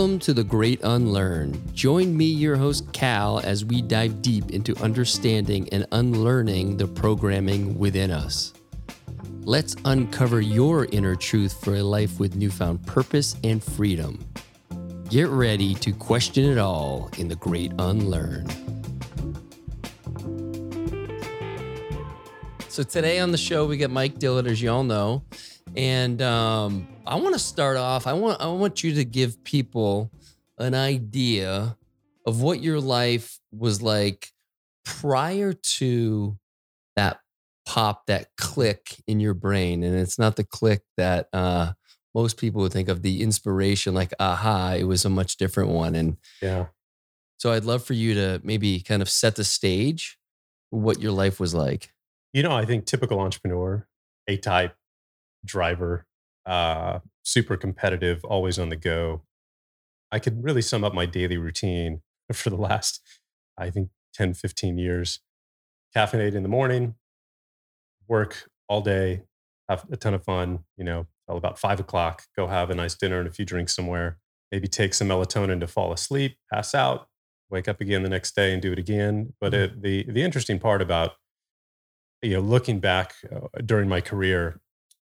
Welcome to The Great Unlearn. Join me, your host, Cal, as we dive deep into understanding and unlearning the programming within us. Let's uncover your inner truth for a life with newfound purpose and freedom. Get ready to question it all in The Great Unlearn. So, today on the show, we get Mike Dillard, as you all know. And um, I want to start off. I want I want you to give people an idea of what your life was like prior to that pop, that click in your brain. And it's not the click that uh, most people would think of the inspiration, like aha. It was a much different one. And Yeah. so I'd love for you to maybe kind of set the stage for what your life was like. You know, I think typical entrepreneur, A type driver, uh, super competitive, always on the go. I could really sum up my daily routine for the last, I think, 10, 15 years. Caffeinate in the morning, work all day, have a ton of fun, you know, till about five o'clock, go have a nice dinner and a few drinks somewhere, maybe take some melatonin to fall asleep, pass out, wake up again the next day and do it again. But it, the, the interesting part about, you know, looking back uh, during my career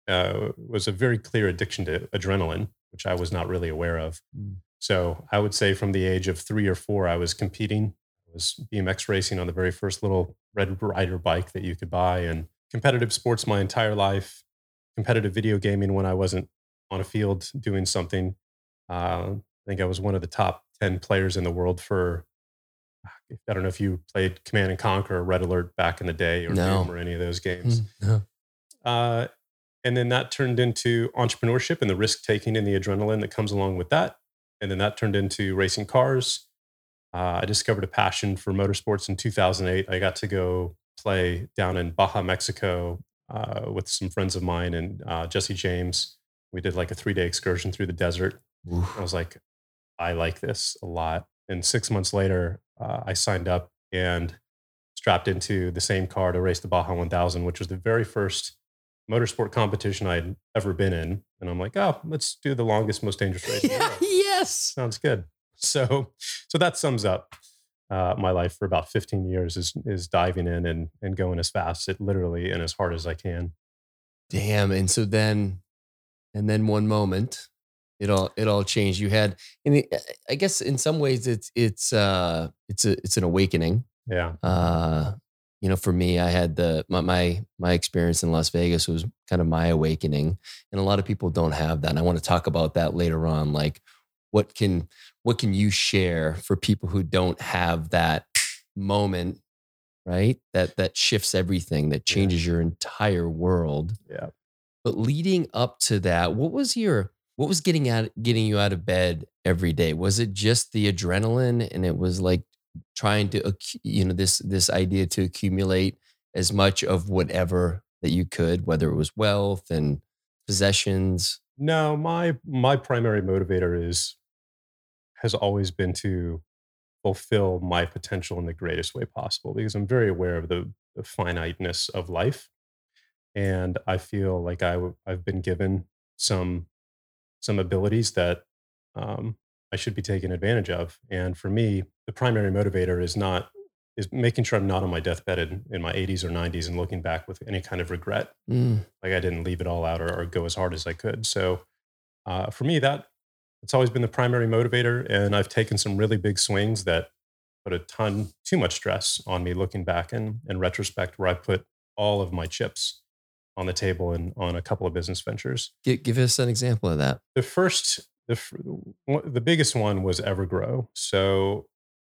uh, was a very clear addiction to adrenaline, which I was not really aware of. Mm. So I would say from the age of three or four, I was competing. I was BMX racing on the very first little Red Rider bike that you could buy, and competitive sports my entire life. Competitive video gaming when I wasn't on a field doing something. Uh, I think I was one of the top ten players in the world for. I don't know if you played Command and Conquer or Red Alert back in the day, or No. Doom or any of those games. Mm, no. Uh, and then that turned into entrepreneurship and the risk taking and the adrenaline that comes along with that. And then that turned into racing cars. Uh, I discovered a passion for motorsports in 2008. I got to go play down in Baja, Mexico uh, with some friends of mine and uh, Jesse James. We did like a three day excursion through the desert. Oof. I was like, I like this a lot. And six months later, uh, I signed up and strapped into the same car to race the Baja 1000, which was the very first motorsport competition I'd ever been in. And I'm like, oh, let's do the longest, most dangerous race. Yeah, yes. Sounds good. So, so that sums up uh, my life for about 15 years is is diving in and and going as fast, it literally and as hard as I can. Damn. And so then, and then one moment, it all it all changed. You had, and it, I guess in some ways it's it's uh it's a it's an awakening. Yeah, Uh, you know, for me, I had the my my my experience in Las Vegas was kind of my awakening, and a lot of people don't have that. And I want to talk about that later on. Like, what can what can you share for people who don't have that moment, right? That that shifts everything, that Yeah. changes your entire world. yeah. But leading up to that, what was your what was getting out getting you out of bed every day? Was it just the adrenaline and it was like trying to you know this this idea to accumulate as much of whatever that you could, whether it was wealth and possessions? No, my my primary motivator is has always been to fulfill my potential in the greatest way possible because I'm very aware of the, the finiteness of life, and I feel like I w- I've been given some some abilities that um, I should be taken advantage of. And for me, the primary motivator is not is making sure I'm not on my deathbed in, in my 80s or 90s and looking back with any kind of regret Mm, like I didn't leave it all out or, or go as hard as I could. So uh, for me, that it's always been the primary motivator, and I've taken some really big swings that put a ton too much stress on me. Looking back in in retrospect, where I put all of my chips on the table and on a couple of business ventures. give, give us an example of that. The first, the the biggest one was Evergrow. So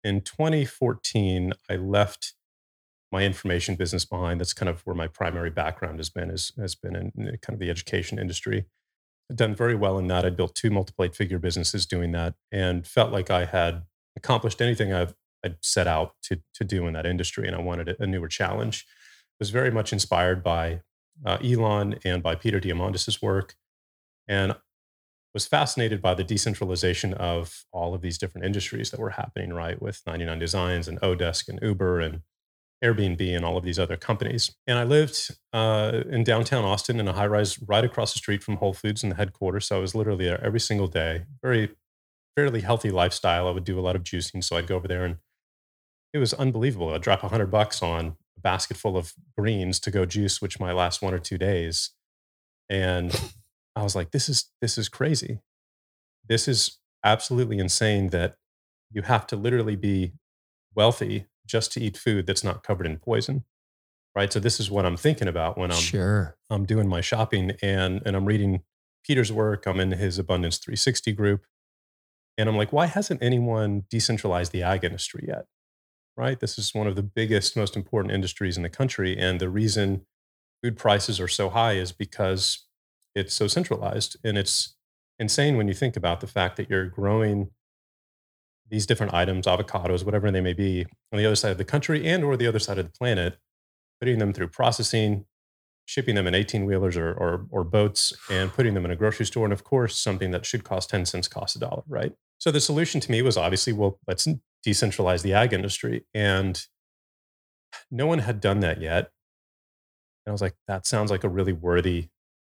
in 2014, I left my information business behind. That's kind of where my primary background has been. Has been in in kind of the education industry. I've done very well in that. I built two multiple eight figure businesses doing that, and felt like I had accomplished anything I've I'd set out to to do in that industry, and I wanted a, a newer challenge. I Was very much inspired by uh, Elon and by Peter Diamandis' work, and was fascinated by the decentralization of all of these different industries that were happening, right? With 99 Designs and Odesk and Uber and Airbnb and all of these other companies. And I lived uh, in downtown Austin in a high rise right across the street from Whole Foods in the headquarters. So I was literally there every single day, very fairly healthy lifestyle. I would do a lot of juicing, so I'd go over there and it was unbelievable. I'd drop a hundred bucks on a basket full of greens to go juice, which might last one or two days. And I was like, this is this is crazy. This is absolutely insane that you have to literally be wealthy just to eat food that's not covered in poison. Right. So this is what I'm thinking about when I'm sure I'm doing my shopping and and I'm reading Peter's work. I'm in his Abundance 360 group. And I'm like, why hasn't anyone decentralized the ag industry yet? Right. This is one of the biggest, most important industries in the country. And the reason food prices are so high is because it's so centralized. And it's insane when you think about the fact that you're growing these different items, avocados, whatever they may be, on the other side of the country and or the other side of the planet, putting them through processing, shipping them in 18 wheelers or, or, or boats, and putting them in a grocery store. And of course, something that should cost 10 cents costs a dollar, right? So the solution to me was obviously, well, let's decentralize the ag industry. And no one had done that yet. And I was like, that sounds like a really worthy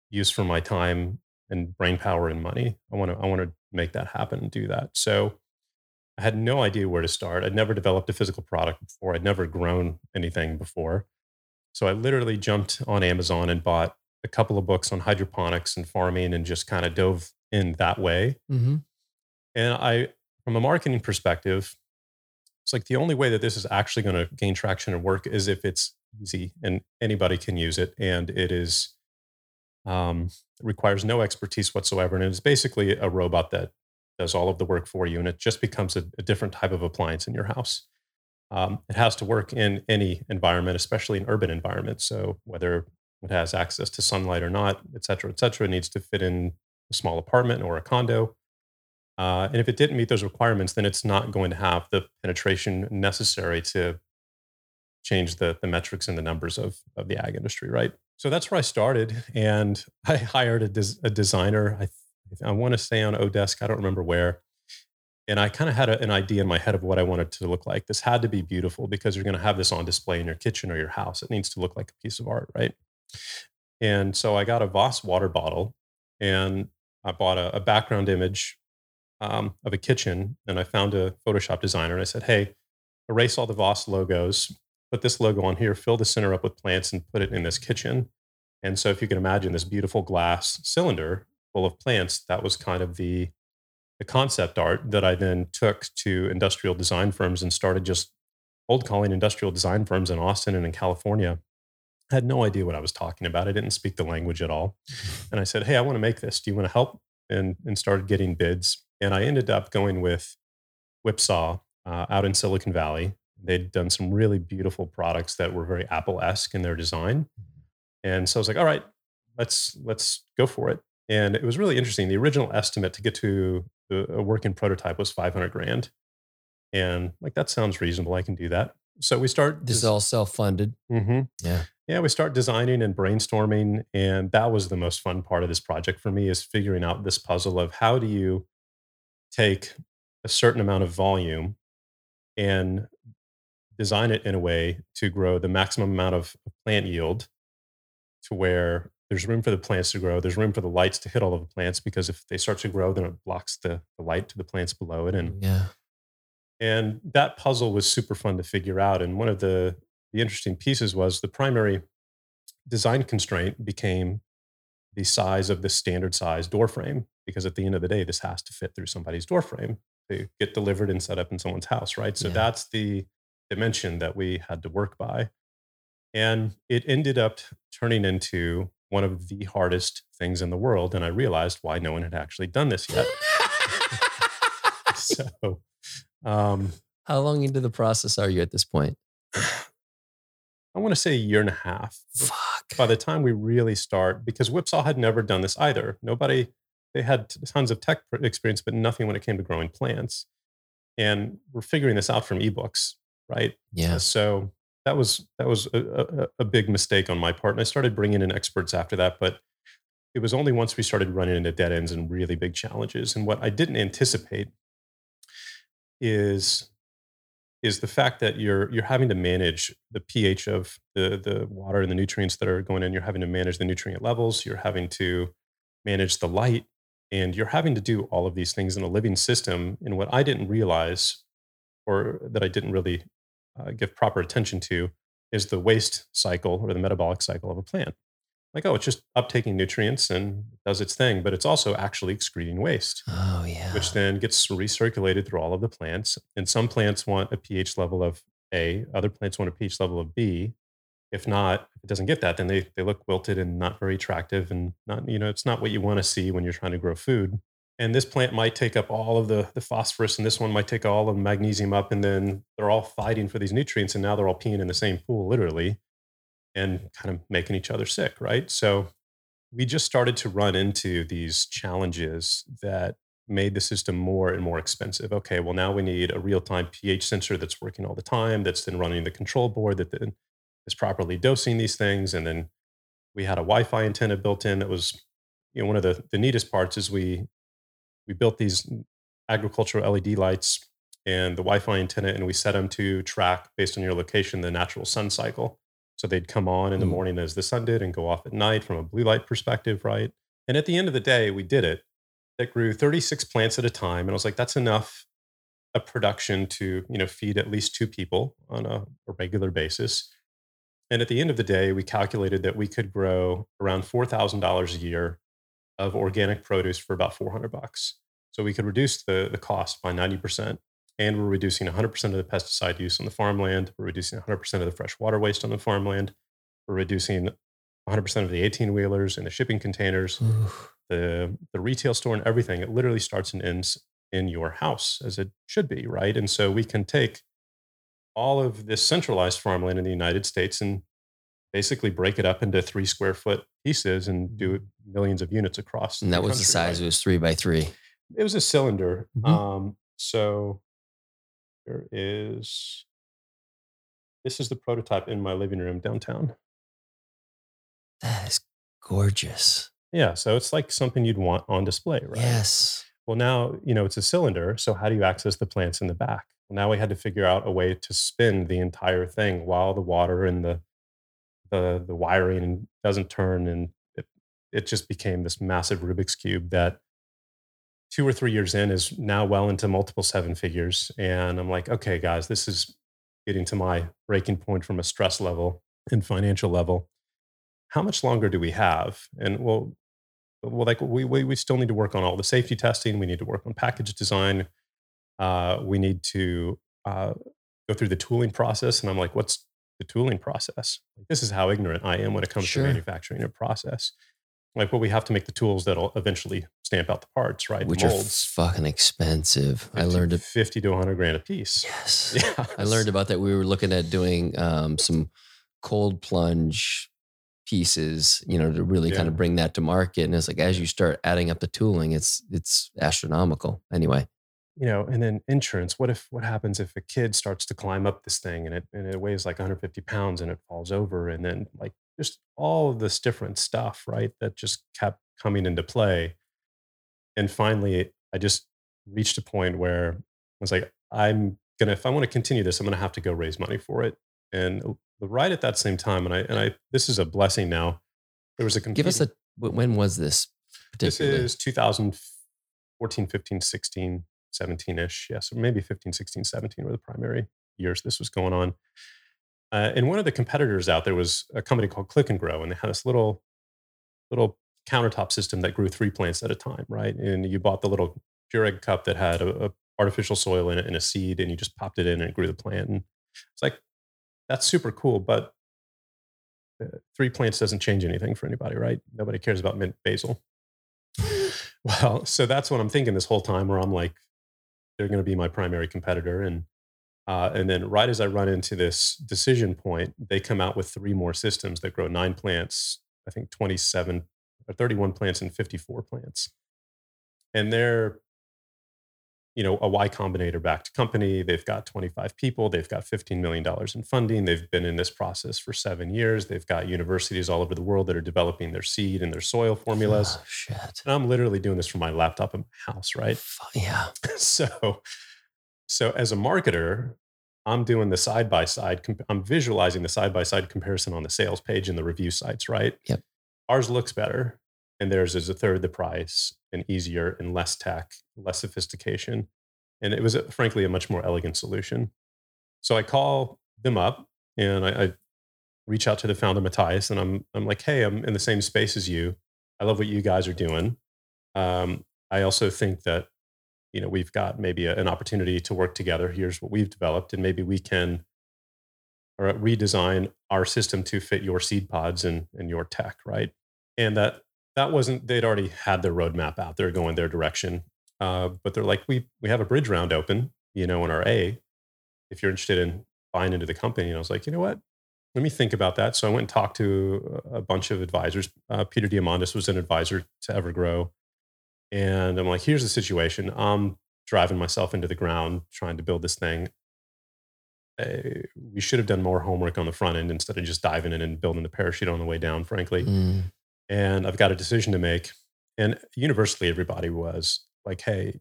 use for my time and brain power and money. I want to I want to make that happen and do that. So I had no idea where to start. I'd never developed a physical product before. I'd never grown anything before. So I literally jumped on Amazon and bought a couple of books on hydroponics and farming and just kind of dove in that way. Mm-hmm. And I, from a marketing perspective, it's like the only way that this is actually going to gain traction and work is if it's easy and anybody can use it and it is um, requires no expertise whatsoever and it's basically a robot that does all of the work for you and it just becomes a, a different type of appliance in your house um, it has to work in any environment especially an urban environment. so whether it has access to sunlight or not et cetera et cetera it needs to fit in a small apartment or a condo uh, and if it didn't meet those requirements then it's not going to have the penetration necessary to change the, the metrics and the numbers of, of the ag industry right so that's where i started and i hired a, des- a designer i I want to say on Odesk, I don't remember where. And I kind of had a, an idea in my head of what I wanted to look like. This had to be beautiful because you're going to have this on display in your kitchen or your house. It needs to look like a piece of art, right? And so I got a Voss water bottle and I bought a, a background image um, of a kitchen and I found a Photoshop designer and I said, hey, erase all the Voss logos, put this logo on here, fill the center up with plants and put it in this kitchen. And so if you can imagine this beautiful glass cylinder full of plants, that was kind of the the concept art that I then took to industrial design firms and started just old calling industrial design firms in Austin and in California. I had no idea what I was talking about. I didn't speak the language at all. And I said, Hey, I want to make this. Do you want to help? And, and started getting bids. And I ended up going with Whipsaw uh, out in Silicon Valley. They'd done some really beautiful products that were very Apple esque in their design. And so I was like, all right, let's let's go for it. And it was really interesting. The original estimate to get to a working prototype was 500 grand. And like, that sounds reasonable. I can do that. So we start. This is all self funded. Mm-hmm. Yeah. Yeah. We start designing and brainstorming. And that was the most fun part of this project for me is figuring out this puzzle of how do you take a certain amount of volume and design it in a way to grow the maximum amount of plant yield to where there's room for the plants to grow. There's room for the lights to hit all of the plants because if they start to grow, then it blocks the, the light to the plants below it. And yeah. And that puzzle was super fun to figure out. And one of the the interesting pieces was the primary design constraint became the size of the standard size door frame because at the end of the day this has to fit through somebody's door frame to get delivered and set up in someone's house right so yeah. that's the dimension that we had to work by and it ended up turning into one of the hardest things in the world. And I realized why no one had actually done this yet. so, um, how long into the process are you at this point? I want to say a year and a half. Fuck. By the time we really start, because Whipsaw had never done this either. Nobody, they had tons of tech experience, but nothing when it came to growing plants. And we're figuring this out from ebooks, right? Yeah. So that was that was a, a, a, big mistake on my part. And I started bringing in experts after that, but it was only once we started running into dead ends and really big challenges. And what I didn't anticipate is is the fact that you're you're having to manage the pH of the the water and the nutrients that are going in. You're having to manage the nutrient levels. You're having to manage the light. And you're having to do all of these things in a living system. And what I didn't realize, or that I didn't really uh, give proper attention to, is the waste cycle or the metabolic cycle of a plant. Like, oh, it's just uptaking nutrients and does its thing, but it's also actually excreting waste. Oh, yeah. Which then gets recirculated through all of the plants. And some plants want a pH level of A, other plants want a pH level of B. If not, if it doesn't get that, then they, they look wilted and not very attractive and not, you know, it's not what you want to see when you're trying to grow food. And this plant might take up all of the, the phosphorus and this one might take all of the magnesium up. And then they're all fighting for these nutrients. And now they're all peeing in the same pool, literally, and kind of making each other sick, right? So we just started to run into these challenges that made the system more and more expensive. Okay, well, now we need a real time pH sensor that's working all the time, that's then running the control board that then is properly dosing these things. And then we had a Wi Fi antenna built in that was, you know, one of the, the neatest parts is we we built these agricultural LED lights and the Wi-Fi antenna, and we set them to track based on your location the natural sun cycle. So they'd come on in the mm. morning as the sun did, and go off at night from a blue light perspective, right? And at the end of the day, we did it. It grew 36 plants at a time, and I was like, that's enough a production to you know feed at least two people on a, a regular basis. And at the end of the day, we calculated that we could grow around four thousand dollars a year of organic produce for about 400 bucks. So we could reduce the, the cost by 90%. And we're reducing 100% of the pesticide use on the farmland. We're reducing 100% of the fresh water waste on the farmland. We're reducing 100% of the 18 wheelers and the shipping containers, the, the retail store and everything. It literally starts and ends in your house as it should be, right? And so we can take all of this centralized farmland in the United States and basically break it up into three square foot pieces and do millions of units across. And that was the size. It was three by three. It was a cylinder. Mm-hmm. Um, so there is. This is the prototype in my living room downtown. That is gorgeous. Yeah, so it's like something you'd want on display, right? Yes. Well, now you know it's a cylinder. So how do you access the plants in the back? Well, now we had to figure out a way to spin the entire thing while the water and the the the wiring doesn't turn and it, it just became this massive rubik's cube that two or three years in is now well into multiple seven figures. And i'm like okay guys this is getting to my breaking point from a stress level and financial level. How much longer do we have? And well well like we, we, we still need to work on all the safety testing. We need to work on package design. Uh, we need to uh, go through the tooling process. And i'm like what's the tooling process. This is how ignorant I am when it comes sure. to manufacturing a process. Like, well, we have to make the tools that'll eventually stamp out the parts, right? Which are fucking expensive. I learned it 50 to 100 grand a piece. Yes. Yeah. I learned about that. We were looking at doing um, some cold plunge pieces, you know, to really yeah. kind of bring that to market. And it's like, as you start adding up the tooling, it's, it's astronomical anyway you know, and then insurance. What if what happens if a kid starts to climb up this thing and it and it weighs like 150 pounds and it falls over, and then like just all of this different stuff, right? That just kept coming into play. And finally, I just reached a point where I was like, I'm gonna if I want to continue this, I'm gonna have to go raise money for it. And right at that same time, and I and I this is a blessing now. There was a give us a when was this? This is 2014, 15, 16. 17 ish. Yes, or maybe 15, 16, 17 were the primary years this was going on. Uh, and one of the competitors out there was a company called Click and Grow, and they had this little little countertop system that grew three plants at a time, right? And you bought the little Keurig cup that had a, a artificial soil in it and a seed, and you just popped it in and it grew the plant. And it's like that's super cool, but uh, three plants doesn't change anything for anybody, right? Nobody cares about mint basil. well, so that's what I'm thinking this whole time, where I'm like, they're going to be my primary competitor. And uh, and then right as I run into this decision point, they come out with three more systems that grow nine plants, I think 27 or 31 plants and 54 plants. And they're you know, a Y Combinator backed company. They've got 25 people. They've got $15 million in funding. They've been in this process for seven years. They've got universities all over the world that are developing their seed and their soil formulas. Oh, shit. And I'm literally doing this from my laptop in my house, right? Yeah. so, so as a marketer, I'm doing the side by side. I'm visualizing the side by side comparison on the sales page and the review sites, right? Yep. Ours looks better, and theirs is a third the price, and easier and less tech, less sophistication. And it was, a, frankly, a much more elegant solution. So I call them up and I, I reach out to the founder, Mattias, and I'm, I'm like, hey, I'm in the same space as you. I love what you guys are doing. Um, I also think that you know we've got maybe a, an opportunity to work together. Here's what we've developed, and maybe we can or redesign our system to fit your seed pods and, and your tech, right? And that that wasn't they'd already had their roadmap out. They're going their direction, uh, but they're like, we we have a bridge round open, you know, in our A. If you're interested in buying into the company, and I was like, you know what? Let me think about that. So I went and talked to a bunch of advisors. Uh, Peter Diamandis was an advisor to Evergrow, and I'm like, here's the situation. I'm driving myself into the ground trying to build this thing. Uh, we should have done more homework on the front end instead of just diving in and building the parachute on the way down, frankly. Mm. And I've got a decision to make. And universally, everybody was like, hey,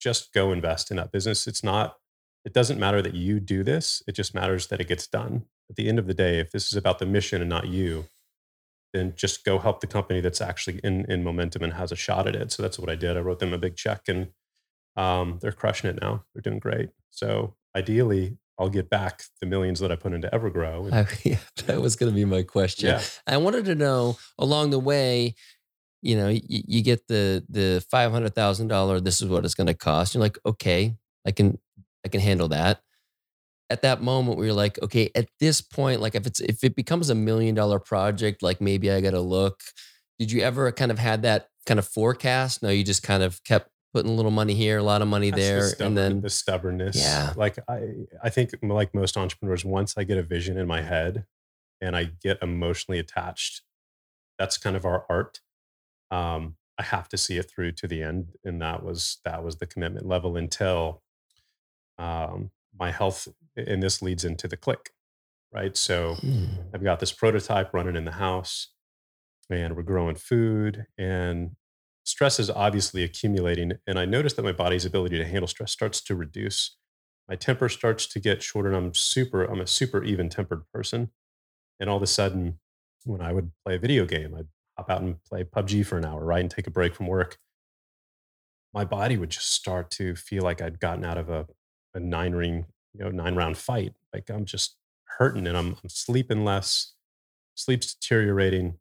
just go invest in that business. It's not, it doesn't matter that you do this, it just matters that it gets done. At the end of the day, if this is about the mission and not you, then just go help the company that's actually in, in momentum and has a shot at it. So that's what I did. I wrote them a big check and um, they're crushing it now. They're doing great. So ideally, I'll get back the millions that I put into Evergrow. And, yeah, that was going to be my question. Yeah. I wanted to know along the way, you know, you, you get the the five hundred thousand dollar. This is what it's going to cost. You're like, okay, I can I can handle that. At that moment, we are like, okay, at this point, like if it's if it becomes a million dollar project, like maybe I got to look. Did you ever kind of had that kind of forecast? No, you just kind of kept putting a little money here, a lot of money That's there, the and then the stubbornness. Yeah, like I, I think like most entrepreneurs, once I get a vision in my head and I get emotionally attached, that's kind of our art. Um, I have to see it through to the end, and that was that was the commitment level until um, my health. And this leads into the click, right? So mm. I've got this prototype running in the house, and we're growing food, and stress is obviously accumulating. And I notice that my body's ability to handle stress starts to reduce. My temper starts to get shorter, and I'm super, I'm a super even tempered person. And all of a sudden, when I would play a video game, I'd hop out and play PUBG for an hour, right? And take a break from work. My body would just start to feel like I'd gotten out of a, a nine ring, you know, nine round fight. Like I'm just hurting and I'm, I'm sleeping less, sleep's deteriorating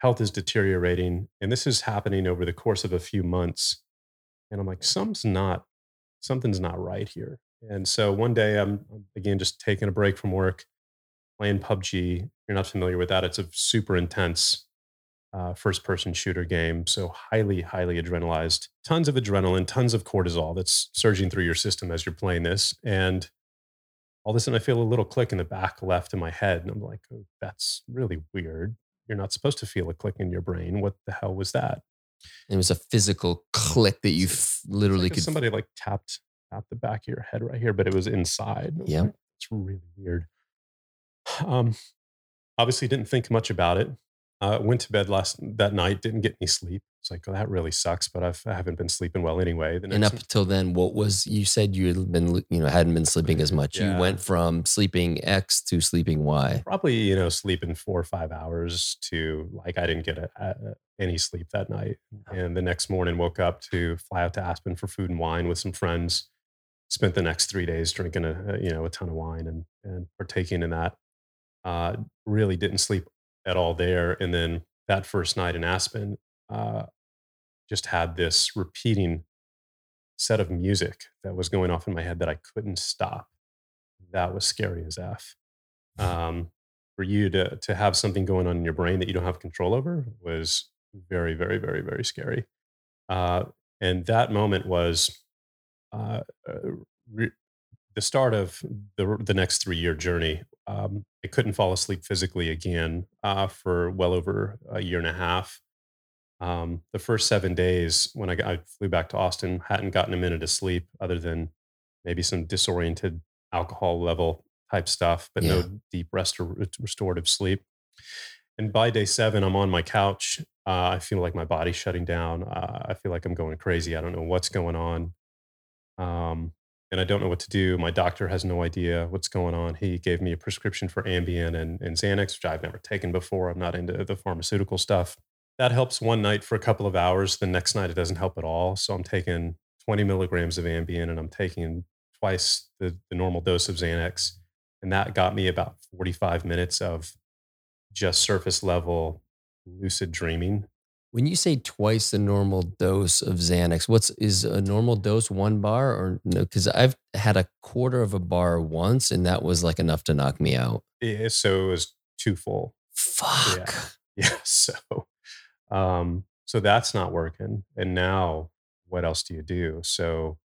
health is deteriorating. And this is happening over the course of a few months. And I'm like, something's not, something's not right here. And so one day I'm again just taking a break from work, playing PUBG. If you're not familiar with that. It's a super intense uh, first person shooter game. So highly, highly adrenalized, tons of adrenaline, tons of cortisol that's surging through your system as you're playing this. And all of a sudden I feel a little click in the back left of my head. And I'm like, oh, that's really weird. You're not supposed to feel a click in your brain. What the hell was that? It was a physical click that you f- literally like could. Somebody like tapped tapped the back of your head right here, but it was inside. Yeah, it's really weird. Um, obviously didn't think much about it. Uh, went to bed last that night, didn't get any sleep. It's like, oh, that really sucks, but I've, I haven't been sleeping well anyway. And up until then, what was you said you had been, you know, hadn't been sleeping as much. Yeah. You went from sleeping X to sleeping Y. Probably, you know, sleeping four or five hours to like I didn't get a, a, any sleep that night. And the next morning, woke up to fly out to Aspen for food and wine with some friends. Spent the next three days drinking a, a you know a ton of wine and and partaking in that. Uh, really didn't sleep at all there. And then that first night in Aspen, uh, just had this repeating set of music that was going off in my head that I couldn't stop. That was scary as F. Um, for you to to have something going on in your brain that you don't have control over was very, very, very, very scary. Uh, and that moment was uh, uh re- the start of the the next three year journey. Um, I couldn't fall asleep physically again uh, for well over a year and a half. Um, the first seven days when I, got, I flew back to Austin, hadn't gotten a minute of sleep other than maybe some disoriented alcohol level type stuff, but yeah. no deep restor- restorative sleep. And by day seven, I'm on my couch. Uh, I feel like my body's shutting down. Uh, I feel like I'm going crazy. I don't know what's going on. Um, and I don't know what to do. My doctor has no idea what's going on. He gave me a prescription for Ambien and, and Xanax, which I've never taken before. I'm not into the pharmaceutical stuff. That helps one night for a couple of hours. The next night, it doesn't help at all. So I'm taking 20 milligrams of Ambien and I'm taking twice the, the normal dose of Xanax. And that got me about 45 minutes of just surface level lucid dreaming. When you say twice the normal dose of Xanax, what's is a normal dose one bar or no? Because I've had a quarter of a bar once, and that was like enough to knock me out. Yeah, so it was too full. Fuck. Yeah. Yeah. So, um, so that's not working. And now, what else do you do? So,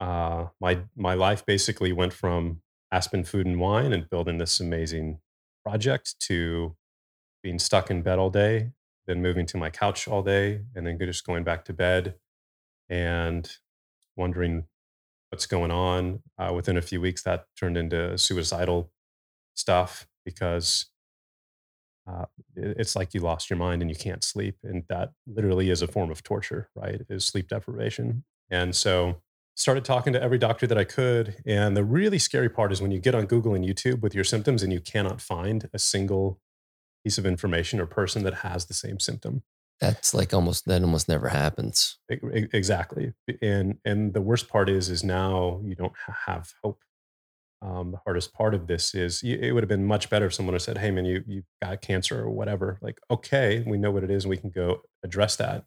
uh, my my life basically went from Aspen Food and Wine and building this amazing project to being stuck in bed all day, then moving to my couch all day, and then just going back to bed and wondering what's going on. Uh, within a few weeks, that turned into suicidal stuff because uh, it's like you lost your mind and you can't sleep, and that literally is a form of torture, right? Is sleep deprivation, and so started talking to every doctor that I could. And the really scary part is when you get on Google and YouTube with your symptoms and you cannot find a single piece of information or person that has the same symptom. That's like almost that almost never happens. Exactly. And and the worst part is is now you don't have hope. Um, the hardest part of this is it would have been much better if someone had said, "Hey, man, you you got cancer or whatever." Like, okay, we know what it is, and we can go address that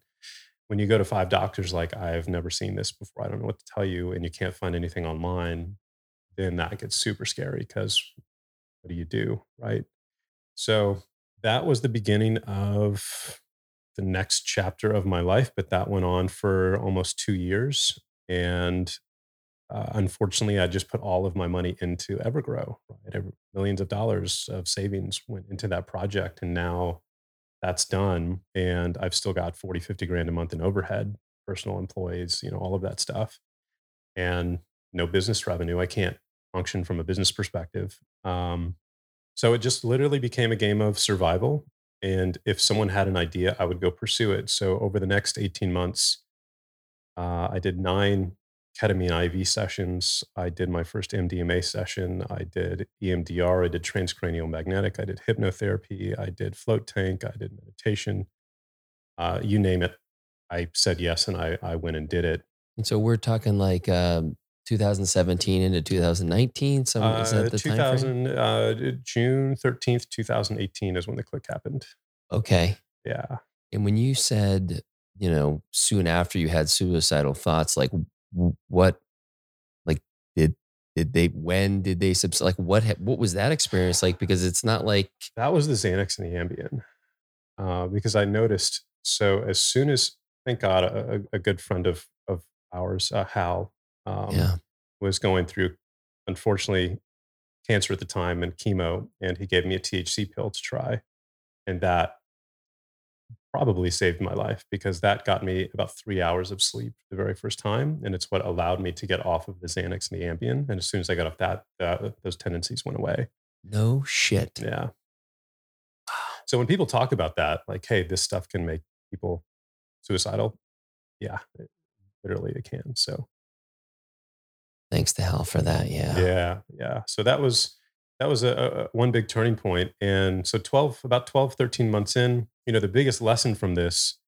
when you go to five doctors like i've never seen this before i don't know what to tell you and you can't find anything online then that gets super scary because what do you do right so that was the beginning of the next chapter of my life but that went on for almost two years and uh, unfortunately i just put all of my money into evergrow right? Millions of dollars of savings went into that project and now that's done and i've still got 40 50 grand a month in overhead personal employees you know all of that stuff and no business revenue. I can't function from a business perspective. Um, so it just literally became a game of survival and if someone had an idea i would go pursue it. So over the next 18 months uh, i did nine ketamine IV sessions. I did my first MDMA session. I did EMDR. I did transcranial magnetic. I did hypnotherapy. I did float tank. I did meditation. Uh, you name it. I said yes, and I, I went and did it. And so we're talking like um, 2017 into 2019. So uh, is that the 2000, uh, June 13th, 2018 is when the click happened. Okay. Yeah. And when you said, you know, soon after you had suicidal thoughts, like what like did did they when did they subs like what what was that experience like because it's not like that was the xanax and the ambien uh, because i noticed so as soon as thank god a, a good friend of of ours uh, hal um, yeah. was going through unfortunately cancer at the time and chemo and he gave me a thc pill to try and that probably saved my life because that got me about three hours of sleep the very first time. And it's what allowed me to get off of the Xanax and the Ambien. And as soon as I got off that, uh, those tendencies went away. No shit. Yeah. So when people talk about that, like, hey, this stuff can make people suicidal, yeah, it, literally it can. So thanks to Hal for that. Yeah. Yeah. Yeah. So that was, that was a, a, one big turning. And so 12, about 12, 13 months in, you know, the biggest lesson from this,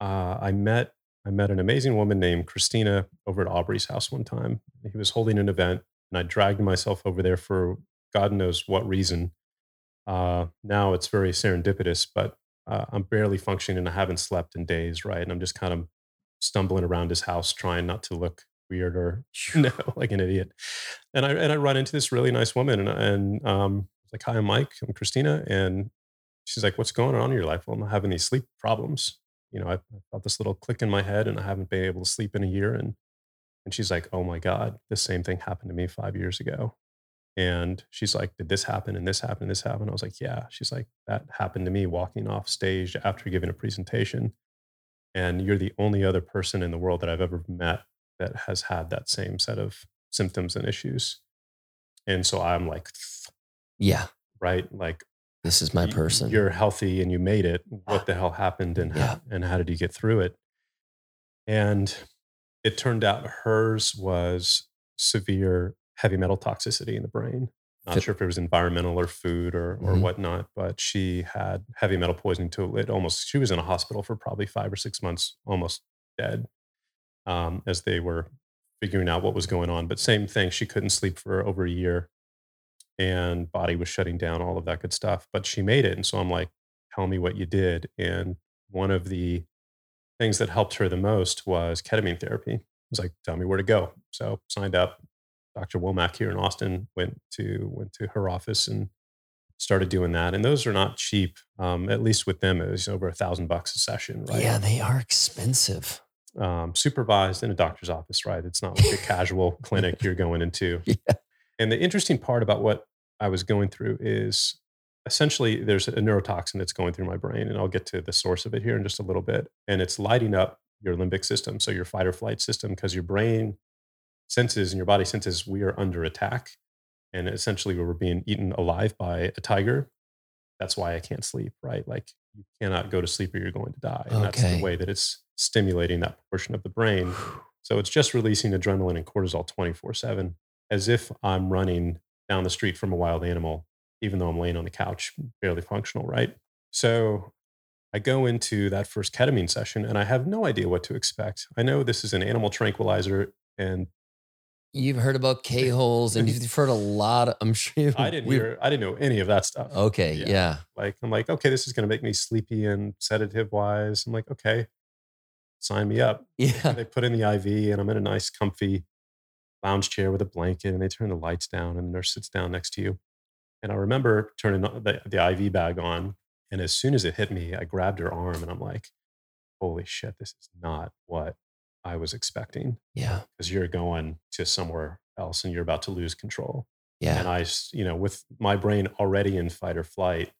uh, I met, I met an amazing woman named Christina over at Aubrey's house one time. He was holding an event and I dragged myself over there for God knows what reason. Uh, now it's very serendipitous, but uh, I'm barely functioning and I haven't slept in days, right? And I'm just kind of stumbling around his house trying not to look weird or you know, like an idiot. And I and I run into this really nice woman and and um like, hi, I'm Mike, I'm Christina. And she's like, What's going on in your life? Well, I'm having these sleep problems. You know, i've got this little click in my head and I haven't been able to sleep in a year. And and she's like, Oh my God, the same thing happened to me five years ago. And she's like, Did this happen and this happen and this happen? I was like, Yeah. She's like, That happened to me walking off stage after giving a presentation. And you're the only other person in the world that I've ever met that has had that same set of symptoms and issues. And so I'm like, yeah, right. Like, this is my person. You're healthy and you made it. What the hell happened and yeah. how, and how did you get through it? And it turned out hers was severe heavy metal toxicity in the brain. Not sure if it was environmental or food or or Mhm. whatnot, but she had heavy metal poisoning to it. Almost, she was in a hospital for probably five or six months, almost dead, um, as they were figuring out what was going on. But same thing, she couldn't sleep for over a year, and body was shutting down, all of that good stuff. But she made it, and so I'm like, "Tell me what you did." And one of the things that helped her the most was ketamine therapy. It was like, "Tell me where to go." So signed up. Dr. Womack here in Austin went to went to her office and started doing that. And those are not cheap. Um, at least with them, it was over a thousand bucks a session, right? Yeah, they are expensive. Um, supervised in a doctor's office, right? It's not like a casual clinic you're going into. Yeah. And the interesting part about what I was going through is essentially there's a neurotoxin that's going through my brain, and I'll get to the source of it here in just a little bit. And it's lighting up your limbic system, so your fight or flight system, because your brain senses and your body senses we are under attack. And essentially, we were being eaten alive by a tiger. That's why I can't sleep, right? Like you cannot go to sleep or you're going to die. And that's the way that it's stimulating that portion of the brain. So it's just releasing adrenaline and cortisol 24 7, as if I'm running down the street from a wild animal, even though I'm laying on the couch, barely functional, right? So I go into that first ketamine session and I have no idea what to expect. I know this is an animal tranquilizer and You've heard about K holes and you've heard a lot. Of, I'm sure you- I didn't hear, I didn't know any of that stuff. Okay, Yeah. yeah. Like, I'm like, okay, this is going to make me sleepy and sedative wise. I'm like, okay, sign me up. Yeah. they put in the IV and I'm in a nice, comfy lounge chair with a blanket and they turn the lights down and the nurse sits down next to you. And I remember turning the, the IV bag on. And as soon as it hit me, I grabbed her arm and I'm like, holy shit, this is not what I was expecting Yeah. because you're going to somewhere else and you're about to lose control. Yeah. And I, you know, with my brain already in fight or flight,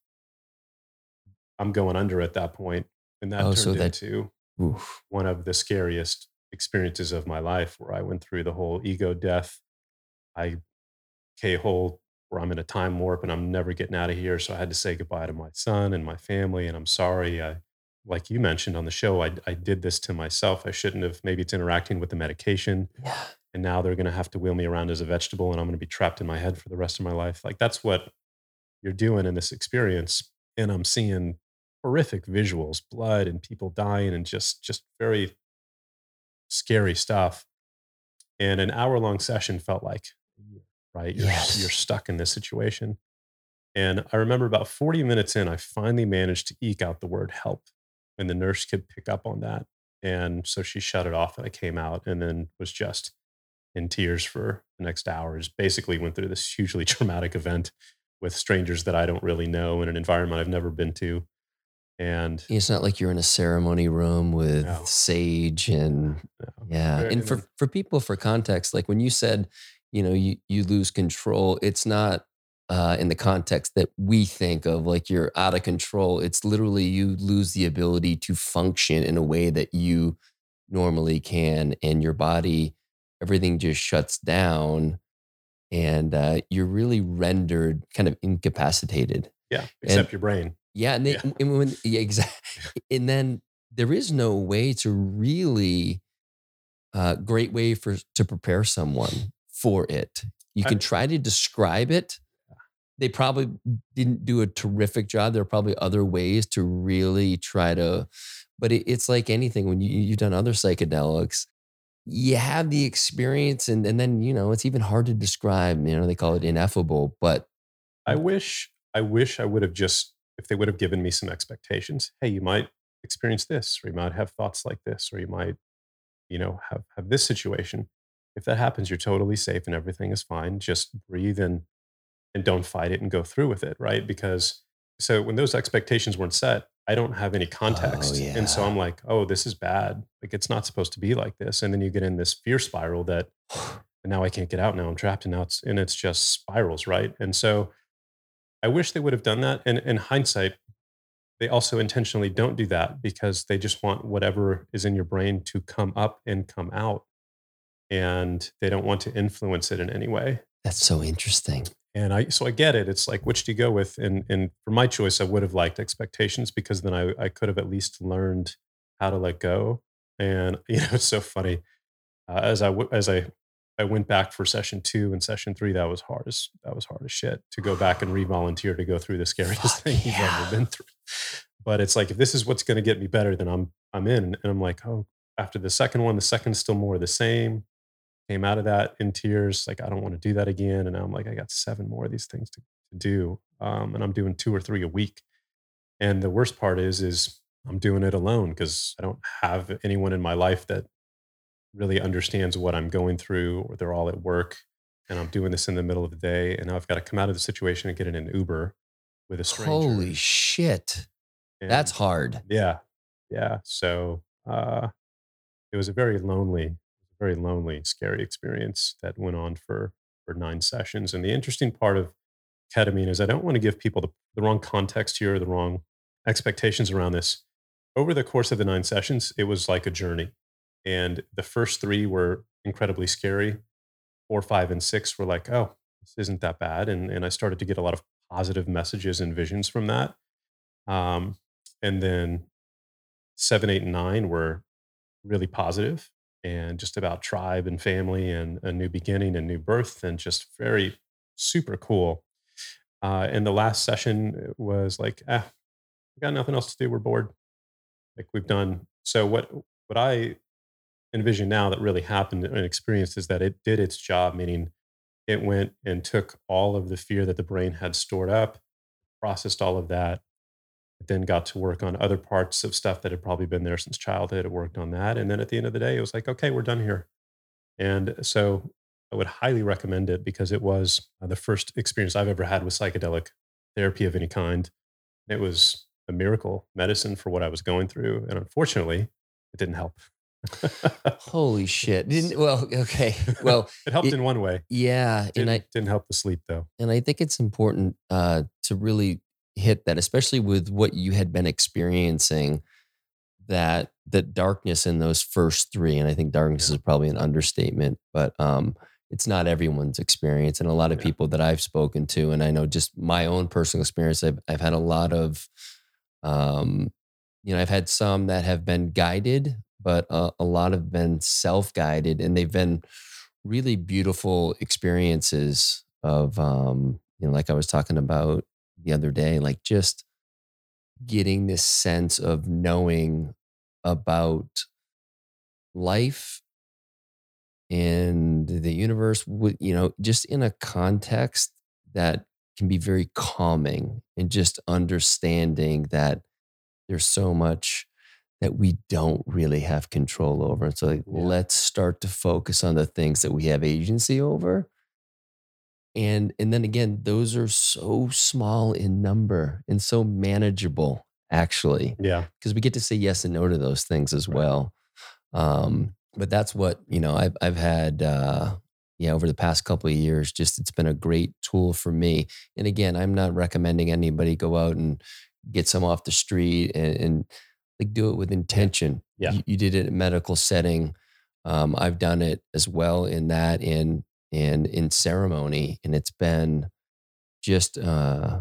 I'm going under at that point, And that Oh, turned so that- into Oof. one of the scariest experiences of my life where I went through the whole ego death. I K hole where I'm in a time warp and I'm never getting out of here. So I had to say goodbye to my son and my family. And I'm sorry. I, like you mentioned on the show, I, I did this to myself. I shouldn't have. Maybe it's interacting with the medication. Yeah. And now they're going to have to wheel me around as a vegetable and I'm going to be trapped in my head for the rest of my life. Like that's what you're doing in this experience. And I'm seeing horrific visuals, blood and people dying and just, just very scary stuff. And an hour long session felt like, right? You're, Yes. you're stuck in this situation. And I remember about 40 minutes in, I finally managed to eke out the word help. And the nurse could pick up on that. And so she shut it off and I came out and then was just in tears for the next hours. Basically went through this hugely traumatic event with strangers that I don't really know in an environment I've never been to. And It's not like you're in a ceremony room with No. sage and uh, yeah. And for for people for context, like when you said, you know, you you lose control, it's not uh, in the context that we think of like you're out of control. It's literally you lose the ability to function in a way that you normally can, and your body, everything just shuts down, and uh, you're really rendered kind of incapacitated. yeah, except your brain. Yeah, and, they, Yeah. and when yeah, exactly, and then there is no way to really uh, great way for to prepare someone for it. You I- can try to describe it. They probably didn't do a terrific job. There are probably other ways to really try to, but it, it's like anything when you, you've done other psychedelics. You have the experience, and, and then you know it's even hard to describe. You know they call it ineffable, but I wish, I wish I would have just, if they would have given me some expectations. Hey, you might experience this, or you might have thoughts like this, or you might, you know, have have this situation. If that happens, you're totally safe and everything is fine. Just breathe and and don't fight it and go through with it, right? Because so when those expectations weren't set, I don't have any oh, context, and so. I'm like, oh, this is bad. Like it's not supposed to be like this, and then you get in this fear spiral that now I can't get out. Now I'm trapped, and now it's and it's just spirals, right? And so I wish they would have done that. And in hindsight, they also intentionally don't do that because they just want whatever is in your brain to come up and come out, and they don't want to influence it in any way. That's so interesting. And I so I get it. It's like which do you go with? And and for my choice, I would have liked expectations because then I I could have at least learned how to let go. And you know, it's so funny uh, as I as I I went back for session two and session three. That was hard as that was hard as shit to go back and re-volunteer to go through the scariest Fuck thing you've ever been through. But it's like if this is what's going to get me better, then I'm I'm in. And I'm like, oh, after the second one, the second's still more of the same. Came out of that in tears, like I don't want to do that again. And I'm like, I got seven more of these things to, do, um, and I'm doing two or three a week. And the worst part is, is I'm doing it alone because I don't have anyone in my life that really understands what I'm going through, or they're all at work, and I'm doing this in the middle of the day, and now I've got to come out of the situation and get in an Uber with a stranger. Holy shit. That's hard. yeah, yeah. So uh, it was a very lonely, very lonely, scary experience that went on for for nine sessions. And the interesting part of ketamine is I don't want to give people the, the wrong context here, the wrong expectations around this. Over the course of the nine sessions, it was like a journey, and the first three were incredibly scary. Four, five, and six were like, oh, this isn't that bad, and and I started to get a lot of positive messages and visions from that. Um, and then seven, eight, and nine were really positive and just about tribe and family and a new beginning and new birth and just very super cool. Uh, and the last session was like, ah, we got nothing else to do. We're bored. Like we've done. So what what I envision now that really happened and experienced is that it did its job, meaning it went and took all of the fear that the brain had stored up, processed all of that, then got to work on other parts of stuff that had probably been there since childhood. I worked on that. And then at the end of the day, it was like, okay, we're done here. And so I would highly recommend it because it was uh, the first experience I've ever had with psychedelic therapy of any kind. It was a miracle medicine for what I was going through. And unfortunately, it didn't help. Holy shit. Didn't well, okay. Well, it helped it- in one way. yeah. Didn't, And I didn't help the sleep though. and I think it's important uh, to really hit that, especially with what you had been experiencing. That the darkness in those first three, and I think darkness is probably an understatement, but um, it's not everyone's experience, and a lot of Yeah. people that I've spoken to, and I know just my own personal experience. I've I've had a lot of, um, you know, I've had some that have been guided, but a, a lot have been self guided, and they've been really beautiful experiences of um you know like i was talking about the other day like just getting this sense of knowing about life and the universe with you know just in a context that can be very calming and just understanding that there's so much that we don't really have control over. And so like, Yeah. let's start to focus on the things that we have agency over. And and then again, those are so small in number and so manageable, actually, Yeah. because we get to say yes and no to those things as Right. well. Um, but that's what you know. I've I've had uh, yeah over the past couple of years. Just it's been a great tool for me. And again, I'm not recommending anybody go out and get some off the street and, and like do it with intention. Yeah. You, you did it in a medical setting. Um, I've done it as well in that in and in ceremony, and it's been just uh,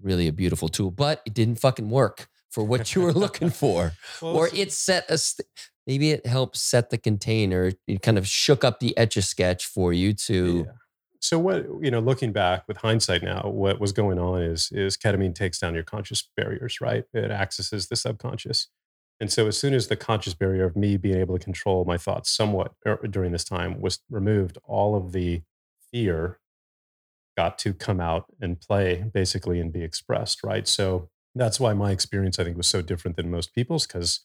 really a beautiful tool. But it didn't fucking work for what you were looking for, Well, or it set a. St- maybe it helped set the container. It kind of shook up the etch a sketch for you to. Yeah. So what you know, looking back with hindsight now, what was going on is is ketamine takes down your conscious barriers, right? It accesses the subconscious, and so as soon as the conscious barrier of me being able to control my thoughts somewhat er, during this time was removed, all of the fear got to come out and play basically and be expressed, right? So that's why my experience I think was so different than most people's because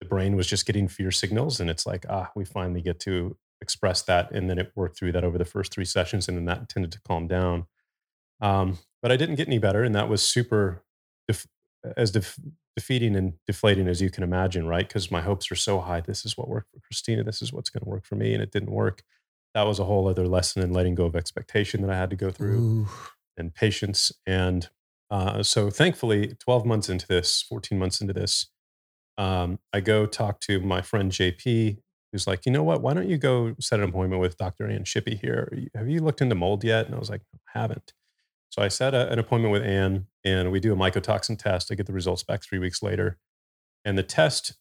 the brain was just getting fear signals and it's like ah we finally get to express that and then it worked through that over the first three sessions and then that tended to calm down um, but i didn't get any better and that was super as def- defeating and deflating as you can imagine right because my hopes are so high this is what worked for christina this is what's going to work for me and it didn't work that was a whole other lesson in letting go of expectation that i had to go through Ooh, and patience. And uh, so, thankfully, 12 months into this, 14 months into this, um, I go talk to my friend JP, who's like, you know what? Why don't you go set an appointment with Dr. Ann Shippy here? Have you looked into mold yet? And I was like, I haven't. So I set a, an appointment with Ann and we do a mycotoxin test. I get the results back three weeks later, and the test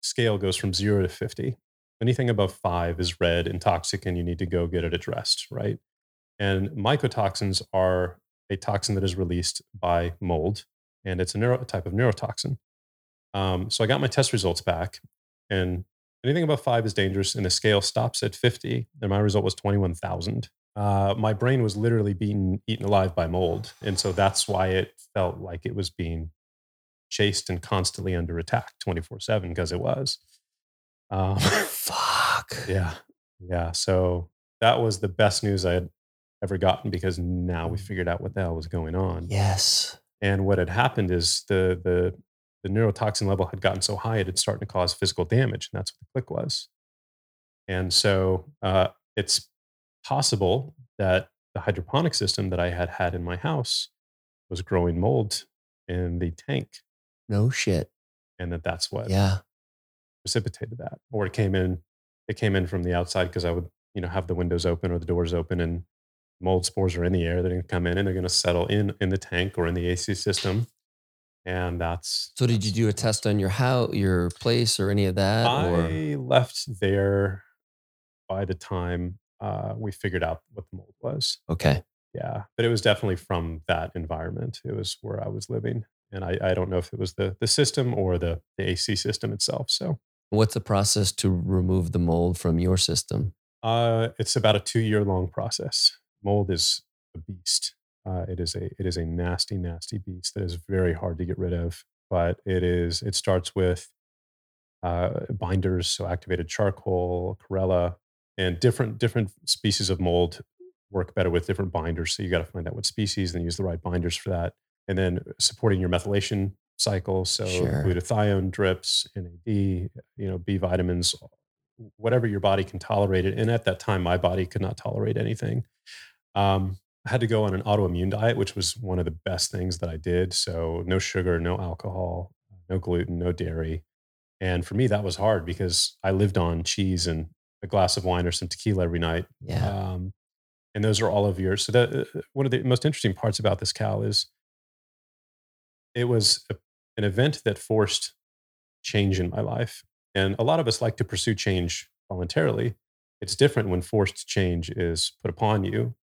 scale goes from zero to 50. anything above five is red and toxic, and you need to go get it addressed, right? And mycotoxins are a toxin that is released by mold, and it's a, neuro, a type of neurotoxin. Um, so I got my test results back, and anything above five is dangerous, and the scale stops at 50, and my result was 21,000. Uh, my brain was literally being eaten alive by mold. And so that's why it felt like it was being chased and constantly under attack 24 7 because it was. Um, Fuck. Yeah. Yeah. So that was the best news I had ever gotten because now we figured out what the hell was going on. Yes. And what had happened is the the the neurotoxin level had gotten so high it had started to cause physical damage, and that's what the click was. And so uh, it's possible that the hydroponic system that I had had in my house was growing mold in the tank. No shit. And that that's what yeah precipitated that, or it came in. It came in from the outside because I would you know have the windows open or the doors open and mold spores are in the air. They're going to come in and they're going to settle in in the tank or in the AC system and that's so did you do a test on your house your place or any of that i or? left there by the time uh, we figured out what the mold was. Okay. Yeah but it was definitely from that environment. It was where i was living and i, I don't know if it was the the system or the, the ac system itself so. What's the process to remove the mold from your system? Uh, it's about a two year long process. Mold is a beast. Uh, it is a it is a nasty, nasty beast that is very hard to get rid of. But it is it starts with uh, binders, so activated charcoal, chlorella, and different different species of mold work better with different binders. So you got to find out what species and use the right binders for that. And then supporting your methylation cycle, so sure. glutathione drips, NAD, you know, B vitamins, whatever your body can tolerate it. And at that time, my body could not tolerate anything. Um, I had to go on an autoimmune diet, which was one of the best things that I did. So no sugar, no alcohol, no gluten, no dairy. And for me, that was hard because I lived on cheese and a glass of wine or some tequila every night. Yeah. Um, and those are all of yours. So that uh, one of the most interesting parts about this Cal is it was a, an event that forced change in my life. And a lot of us like to pursue change voluntarily. It's different when forced change is put upon you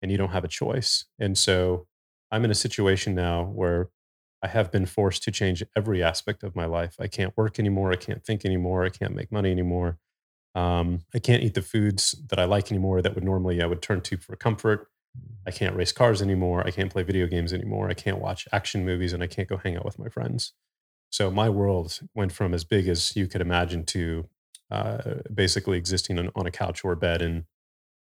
and you don't have a choice. And so I'm in a situation now where I have been forced to change every aspect of my life. I can't work anymore. I can't think anymore. I can't make money anymore. Um, I can't eat the foods that I like anymore that would normally I would turn to for comfort. I can't race cars anymore. I can't play video games anymore. I can't watch action movies and I can't go hang out with my friends. So my world went from as big as you could imagine to uh, basically existing on, on a couch or a bed and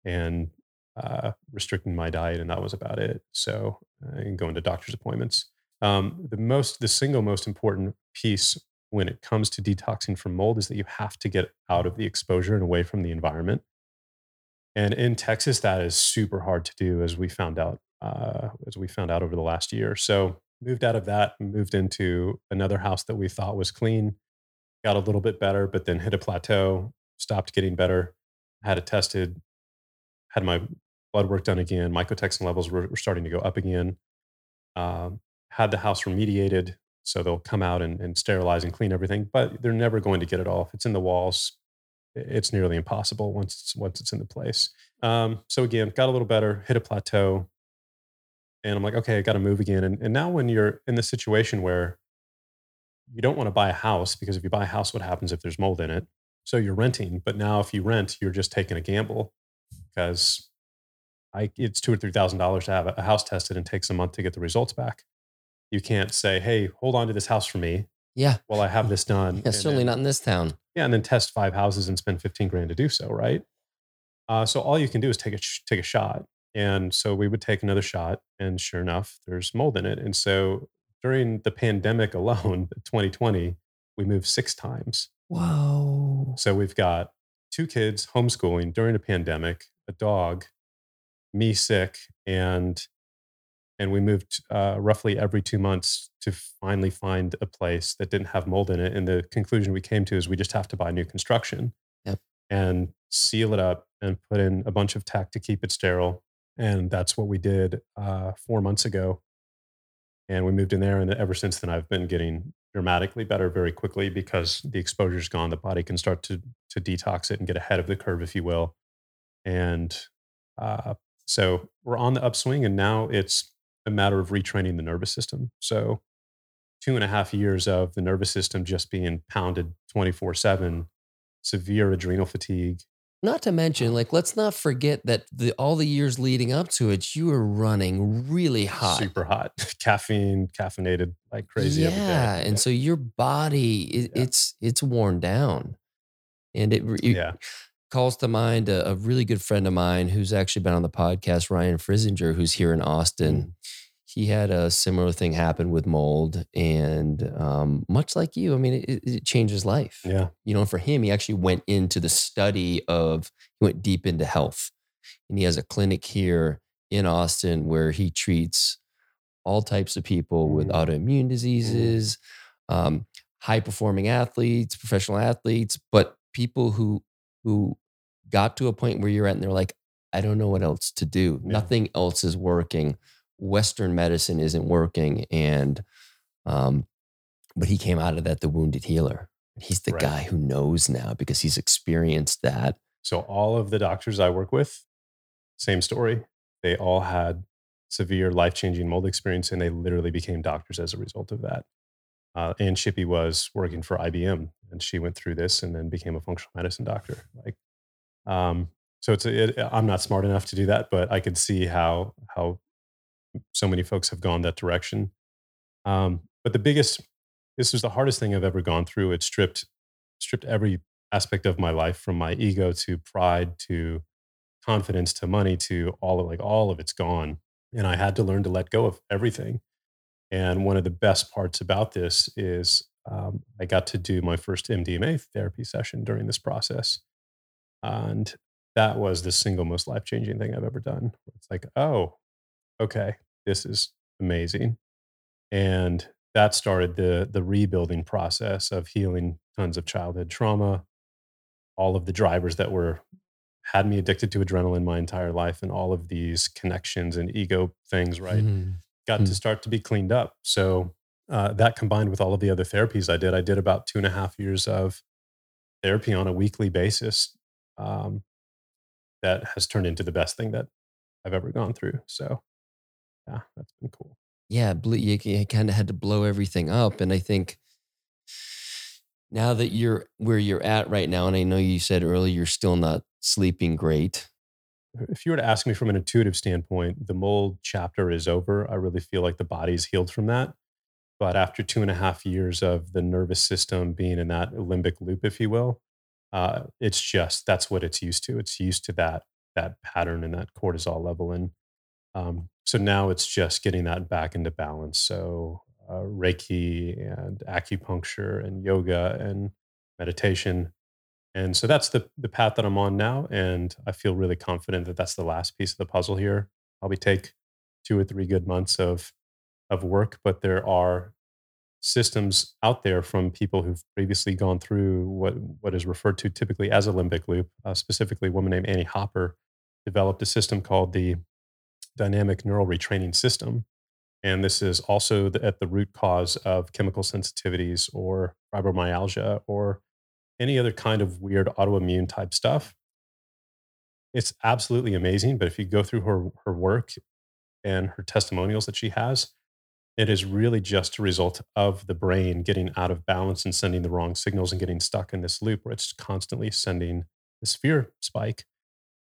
and uh, restricting my diet, and that was about it. So, uh, and going to doctor's appointments. Um, the most, the single most important piece when it comes to detoxing from mold is that you have to get out of the exposure and away from the environment. And in Texas, that is super hard to do, as we found out, uh, as we found out over the last year. So, moved out of that, moved into another house that we thought was clean, got a little bit better, but then hit a plateau, stopped getting better, had it tested, had my blood work done again. Mycotoxin levels were, were starting to go up again. Um, had the house remediated, so they'll come out and, and, sterilize and clean everything, but they're never going to get it. If it's in the walls, it's nearly impossible once it's, once it's in the place. Um, so again, got a little better, hit a plateau, and I'm like, okay, I got to move again. And, and now when you're in the situation where you don't want to buy a house because if you buy a house, what happens if there's mold in it? So you're renting, but now if you rent, you're just taking a gamble because I, it's two or three thousand dollars to have a house tested and takes a month to get the results back. You can't say, "Hey, hold on to this house for me." Yeah. While I have this done. Yeah, certainly then, not in this town. Yeah, and then test five houses and spend fifteen grand to do so, right? Uh, so all you can do is take a take a shot, and so we would take another shot, and sure enough, there's mold in it. And so during the pandemic alone, 2020, we moved six times. Whoa! So we've got two kids homeschooling during a pandemic, a dog, me sick and and we moved uh, roughly every two months to finally find a place that didn't have mold in it and the conclusion we came to is we just have to buy new construction yep. and seal it up and put in a bunch of tack to keep it sterile and that's what we did uh, four months ago And we moved in there. And ever since then, I've been getting dramatically better very quickly because the exposure's gone. The body can start to, to detox it and get ahead of the curve, if you will. And uh, so we're on the upswing. And now it's a matter of retraining the nervous system. So two and a half years of the nervous system just being pounded 24 7, severe adrenal fatigue, not to mention, like, let's not forget that the all the years leading up to it, you were running really hot, super hot, caffeine, caffeinated like crazy. Yeah, and so your body, it, yeah. it's it's worn down, and it, it yeah. Calls to mind a, a, really good friend of mine who's actually been on the podcast, Ryan Frisinger, who's here in Austin. Mm he had a similar thing happen with mold and um, much like you i mean it, it changed his life yeah you know for him he actually went into the study of he went deep into health and he has a clinic here in austin where he treats all types of people with mm. autoimmune mm. diseases um, high performing athletes professional athletes but people who who got to a point where you're at and they're like i don't know what else to do yeah. nothing else is working Western medicine isn't working. And, um, but he came out of that the wounded healer. He's the right. guy who knows now because he's experienced that. So, all of the doctors I work with, same story. They all had severe life changing mold experience and they literally became doctors as a result of that. Uh, and Shippy was working for IBM and she went through this and then became a functional medicine doctor. Like, um, so it's it, I'm not smart enough to do that, but I could see how how so many folks have gone that direction. Um, but the biggest, this was the hardest thing I've ever gone through. It stripped stripped every aspect of my life from my ego to pride to confidence to money to all of like all of it's gone. And I had to learn to let go of everything. And one of the best parts about this is um, I got to do my first MDMA therapy session during this process. And that was the single most life changing thing I've ever done. It's like, oh, okay, this is amazing. And that started the the rebuilding process of healing tons of childhood trauma, all of the drivers that were had me addicted to adrenaline my entire life and all of these connections and ego things, right? Mm-hmm. Got mm-hmm. to start to be cleaned up. So uh, that combined with all of the other therapies I did, I did about two and a half years of therapy on a weekly basis. Um, that has turned into the best thing that I've ever gone through. So yeah, that's been cool. Yeah, you kind of had to blow everything up, and I think now that you're where you're at right now, and I know you said earlier you're still not sleeping great. If you were to ask me from an intuitive standpoint, the mold chapter is over. I really feel like the body's healed from that. But after two and a half years of the nervous system being in that limbic loop, if you will, uh, it's just that's what it's used to. It's used to that that pattern and that cortisol level, and um, so now it's just getting that back into balance. So uh, Reiki and acupuncture and yoga and meditation. And so that's the, the path that I'm on now. And I feel really confident that that's the last piece of the puzzle here. Probably take two or three good months of, of work, but there are systems out there from people who've previously gone through what, what is referred to typically as a limbic loop. Uh, specifically, a woman named Annie Hopper developed a system called the dynamic neural retraining system. And this is also the, at the root cause of chemical sensitivities or fibromyalgia or any other kind of weird autoimmune type stuff. It's absolutely amazing. But if you go through her, her work and her testimonials that she has, it is really just a result of the brain getting out of balance and sending the wrong signals and getting stuck in this loop where it's constantly sending this fear spike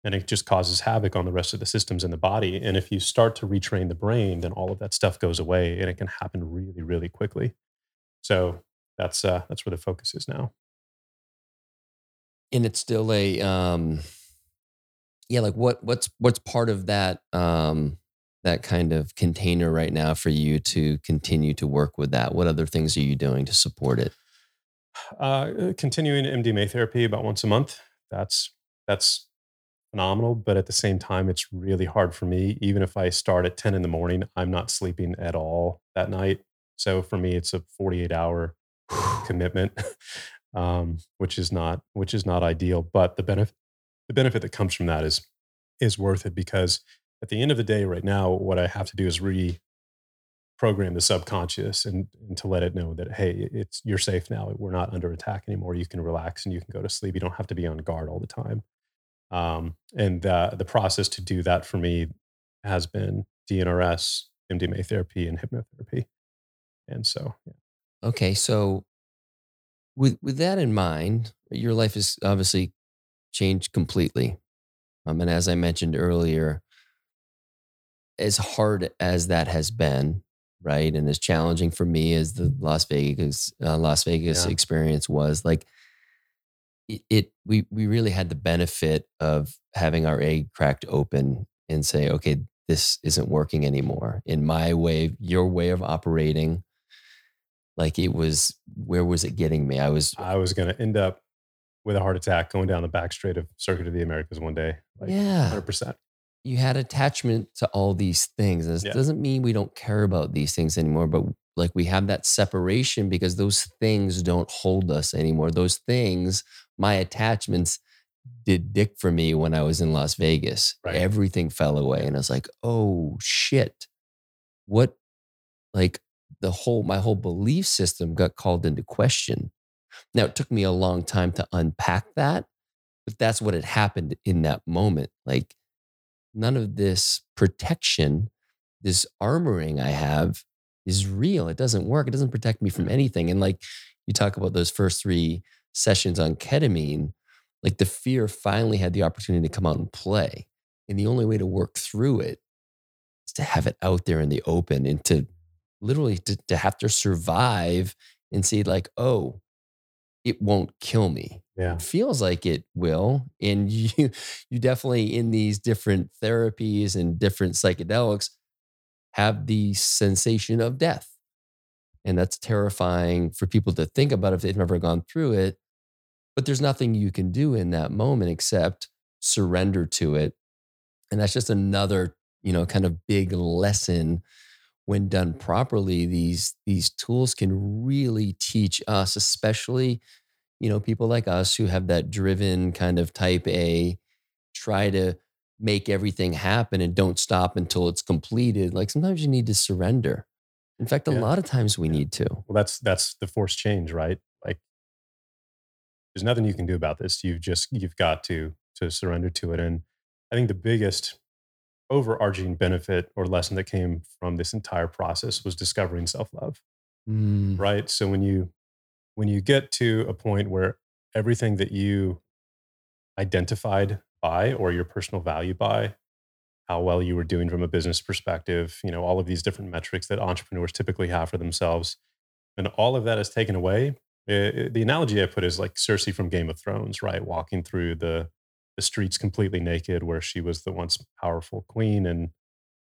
and it just causes havoc on the rest of the systems in the body. And if you start to retrain the brain, then all of that stuff goes away, and it can happen really, really quickly. So that's uh, that's where the focus is now. And it's still a um, yeah, like what what's what's part of that um, that kind of container right now for you to continue to work with that? What other things are you doing to support it? Uh, continuing MDMA therapy about once a month. That's that's phenomenal, but at the same time, it's really hard for me. Even if I start at 10 in the morning, I'm not sleeping at all that night. So for me, it's a 48 hour commitment, um, which is not which is not ideal. But the benefit the benefit that comes from that is is worth it because at the end of the day, right now, what I have to do is reprogram the subconscious and, and to let it know that hey it's you're safe now we're not under attack anymore you can relax and you can go to sleep you don't have to be on guard all the time um, and uh, the process to do that for me has been dnrs mdma therapy and hypnotherapy and so yeah. Okay, so with with that in mind, your life has obviously changed completely. Um, and as I mentioned earlier, as hard as that has been, right, and as challenging for me as the Las Vegas uh, Las Vegas Yeah. experience was, like it, it, we we really had the benefit of having our egg cracked open and say, okay, this isn't working anymore. In my way, your way of operating, like it was, where was it getting me? I was, i was going to end up with a heart attack going down the back straight of circuit of the americas one day like yeah. 100% you had attachment to all these things. This Yeah. doesn't mean we don't care about these things anymore, but like we have that separation because those things don't hold us anymore. Those things, my attachments did dick for me when I was in Las Vegas. Right. Everything fell away. And I was like, oh shit. What like the whole my whole belief system got called into question. Now it took me a long time to unpack that, but that's what had happened in that moment. Like none of this protection, this armoring I have is real. It doesn't work. It doesn't protect me from mm. anything. And like you talk about those first three sessions on ketamine, like the fear finally had the opportunity to come out and play. And the only way to work through it is to have it out there in the open and to literally to, to have to survive and see like, oh, it won't kill me. Yeah. It feels like it will and you you definitely in these different therapies and different psychedelics have the sensation of death and that's terrifying for people to think about if they've never gone through it but there's nothing you can do in that moment except surrender to it and that's just another you know kind of big lesson when done properly these these tools can really teach us especially you know people like us who have that driven kind of type a try to make everything happen and don't stop until it's completed like sometimes you need to surrender. In fact a Yeah. lot of times we Yeah. need to. Well that's that's the forced change right? Like there's nothing you can do about this. You've just you've got to to surrender to it. And i think the biggest overarching benefit or lesson that came from this entire process was discovering self-love Mm, right? So when you when you get to a point where everything that you identified by or your personal value by how well you were doing from a business perspective you know all of these different metrics that entrepreneurs typically have for themselves and all of that is taken away eh, the analogy i put is like cersei from game of thrones right? Walking through the the streets completely naked where she was the once powerful queen and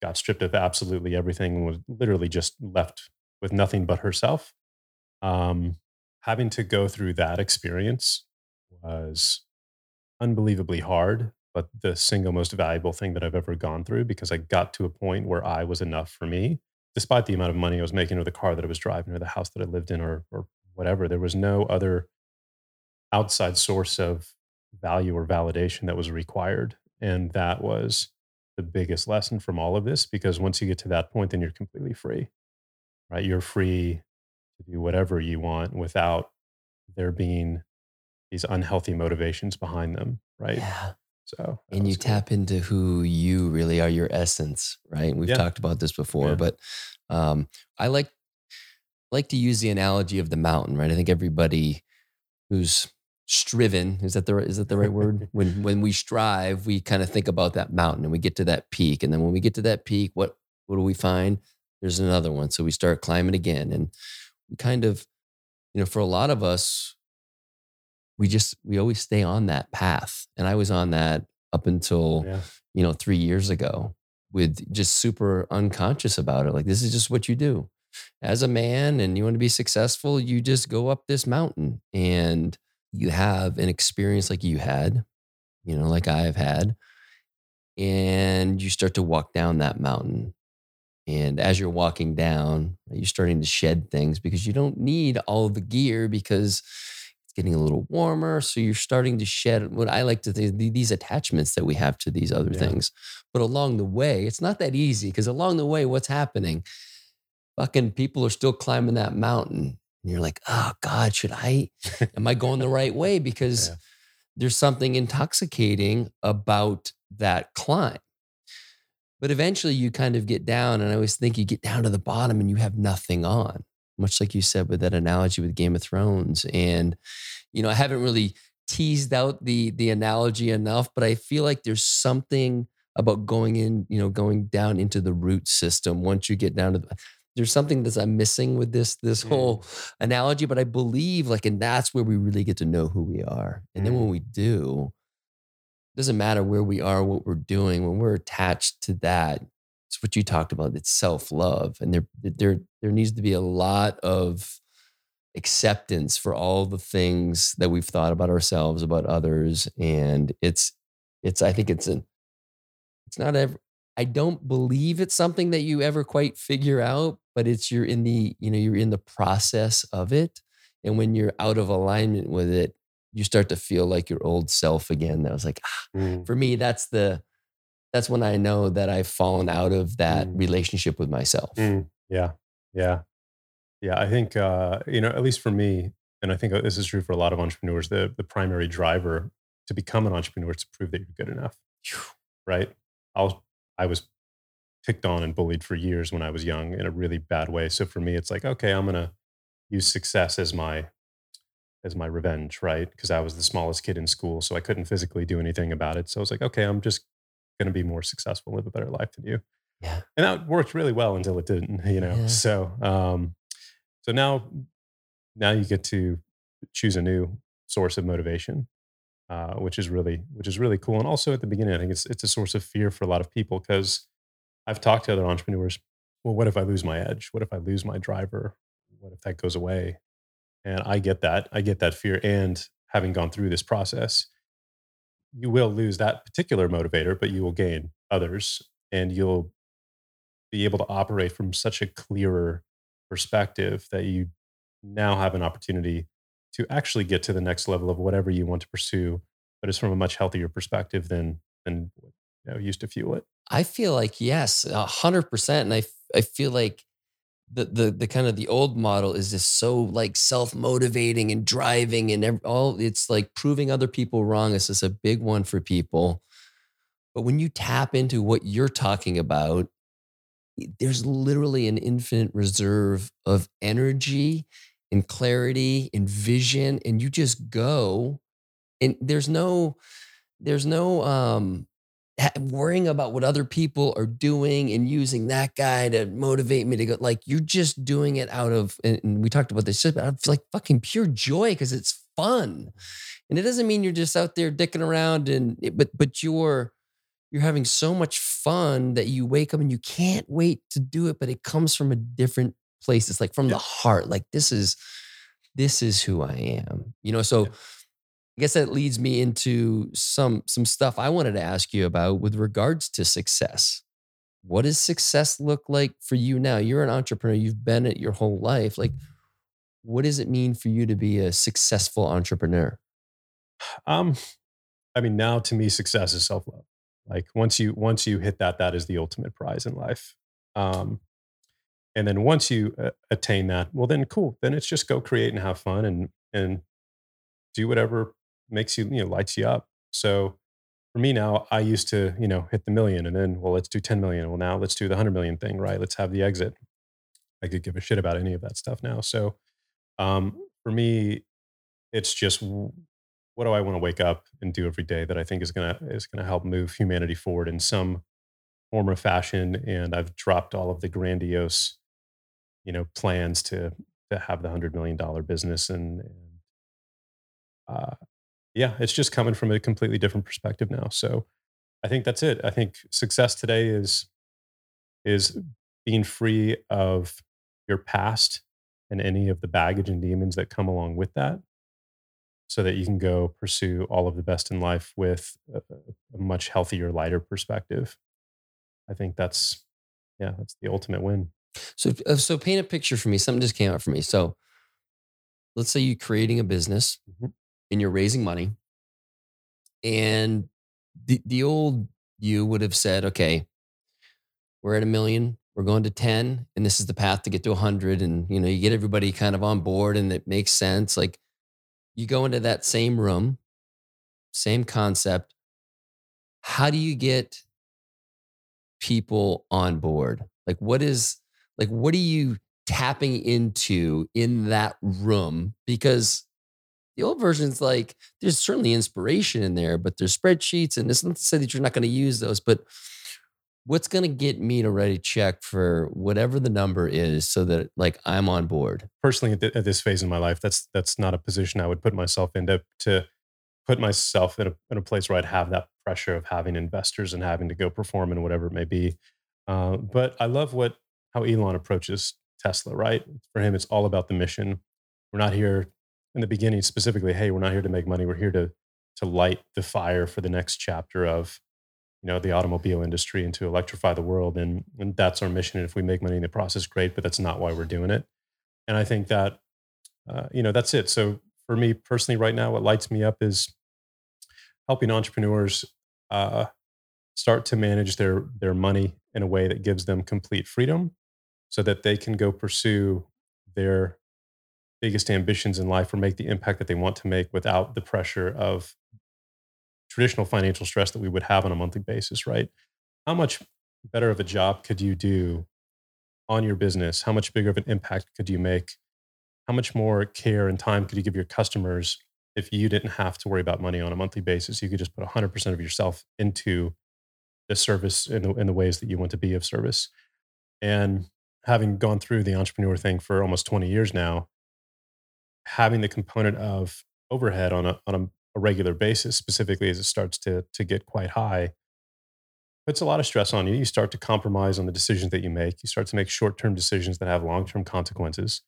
got stripped of absolutely everything and was literally just left with nothing but herself. Um, having to go through that experience was unbelievably hard but the single most valuable thing that i've ever gone through because i got to a point where i was enough for me despite the amount of money i was making or the car that i was driving or the house that i lived in or, or whatever there was no other outside source of value or validation that was required and that was the biggest lesson from all of this because once you get to that point then you're completely free right you're free to do whatever you want without there being these unhealthy motivations behind them right yeah so and you cool. tap into who you really are your essence right we've Yeah. talked about this before Yeah. but um, i like like to use the analogy of the mountain right i think everybody who's striven is that the is that the right word? When when we strive we kind of think about that mountain and we get to that peak and then when we get to that peak what what do we find? There's another one. So we start climbing again and we kind of you know for a lot of us we just we always stay on that path. And i was on that up until yeah. you know 3 years ago with just super unconscious about it. Like this is just what you do. As a man and you want to be successful you just go up this mountain. And you have an experience like you had you know like i've had and you start to walk down that mountain and as you're walking down you're starting to shed things because you don't need all the gear because it's getting a little warmer so you're starting to shed what i like to think these attachments that we have to these other Yeah. things but along the way it's not that easy because along the way what's happening fucking people are still climbing that mountain. And you're like, oh God, should I? Am I going the right way? Because Yeah. there's something intoxicating about that climb. But eventually you kind of get down, and I always think you get down to the bottom and you have nothing on, much like you said with that analogy with Game of Thrones. And, you know, I haven't really teased out the the analogy enough, but I feel like there's something about going in, you know, going down into the root system once you get down to the there's something that I'm missing with this this Mm. whole analogy, but I believe like, and that's where we really get to know who we are. And then when Mm. we do, it doesn't matter where we are, what we're doing, when we're attached to that, it's what you talked about. It's self-love. And there, there, there needs to be a lot of acceptance for all the things that we've thought about ourselves, about others. And it's, it's, I think it's an, it's not ever, I don't believe it's something that you ever quite figure out, but it's you're in the, you know, you're in the process of it. And when you're out of alignment with it, you start to feel like your old self again. That was like, ah, Mm. for me, that's the, that's when I know that I've fallen out of that Mm. relationship with myself. Mm, yeah, yeah, yeah. I think uh, you know, at least for me, and I think this is true for a lot of entrepreneurs. The the primary driver to become an entrepreneur is to prove that you're good enough, right? I was I was picked on and bullied for years when I was young in a really bad way. So for me, it's like, okay, I'm gonna use success as my as my revenge, right? Because I was the smallest kid in school, so I couldn't physically do anything about it. So I was like, okay, I'm just gonna be more successful, live a better life than you Yeah. and that worked really well until it didn't you know Yeah. so um so now now you get to choose a new source of motivation uh which is really which is really cool and also at the beginning i think it's it's a source of fear for a lot of people because i've talked to other entrepreneurs well what if i lose my edge? What if i lose my driver? What if that goes away? And i get that i get that fear and having gone through this process you will lose that particular motivator but you will gain others and you'll be able to operate from such a clearer perspective that you now have an opportunity to actually get to the next level of whatever you want to pursue, but it's from a much healthier perspective than than you know, used to fuel it. I feel like yes, a hundred percent, and I I feel like the the the kind of the old model is just so like self motivating and driving and all. It's like proving other people wrong. It's just a big one for people. But when you tap into what you're talking about, there's literally an infinite reserve of energy and clarity and vision, and you just go, and there's no there's no um worrying about what other people are doing and using that guy to motivate me to go like you're just doing it out of and, we talked about this just out of like fucking pure joy because it's fun. And it doesn't mean you're just out there dicking around and it- but but you're you're having so much fun that you wake up and you can't wait to do it but it comes from a different place. It's like from the heart like this is this is who i am you know? So Yeah. I guess that leads me into some some stuff I wanted to ask you about with regards to success. What does success look like for you now? You're an entrepreneur, you've been it your whole life. Like what does it mean for you to be a successful entrepreneur? Um, I mean, now to me, success is self love. Like once you once you hit that, that is the ultimate prize in life. Um, and then once you uh, attain that, well, then cool. Then it's just go create and have fun and and do whatever makes you you know lights you up. So for me now, I used to you know hit the million and then well, let's do ten million. Well, now let's do the hundred million thing, right? Let's have the exit. I could give a shit about any of that stuff now. So um, for me, it's just what do I want to wake up and do every day that I think is gonna is gonna help move humanity forward in some form or fashion. And I've dropped all of the grandiose, you know, plans to to have the hundred million dollar business and, and uh, yeah, it's just coming from a completely different perspective now. So I think that's it. I think success today is is being free of your past and any of the baggage and demons that come along with that so that you can go pursue all of the best in life with a, a much healthier lighter perspective i think that's yeah that's the ultimate win So uh, so paint a picture for me. Something just came out for me. So let's say you're creating a business Mhm. And you're raising money. And the the old you would have said, okay, we're at a million, we're going to 10 and this is the path to get to 100 and you know you get everybody kind of on board and it makes sense. Like you go into that same room same concept. How do you get people on board? Like what is like what are you tapping into in that room? Because the old version's like there's certainly inspiration in there but there's spreadsheets and it's not to say that you're not going to use those but what's going to get me to ready check for whatever the number is so that like i'm on board? Personally at, th- at this phase in my life that's that's not a position i would put myself into to put myself in a, in a place where i'd have that pressure of having investors and having to go perform and whatever it may be. Uh, but i love what how elon approaches tesla right? For him it's all about the mission. We're not here in the beginning specifically hey we're not here to make money. We're here to to light the fire for the next chapter of you know the automobile industry and to electrify the world. And and that's our mission. And if we make money in the process great but that's not why we're doing it. And i think that uh, you know that's it. So for me personally right now what lights me up is helping entrepreneurs uh, start to manage their their money in a way that gives them complete freedom so that they can go pursue their biggest ambitions in life or make the impact that they want to make without the pressure of traditional financial stress that we would have on a monthly basis, right? How much better of a job could you do on your business? How much bigger of an impact could you make? How much more care and time could you give your customers if you didn't have to worry about money on a monthly basis? You could just put 100% of yourself into the service in the, in the ways that you want to be of service. And having gone through the entrepreneur thing for almost 20 years now, having the component of overhead on a, on a a regular basis, specifically as it starts to to get quite high, puts a lot of stress on you. You start to compromise on the decisions that you make. You start to make short term decisions that have long term consequences,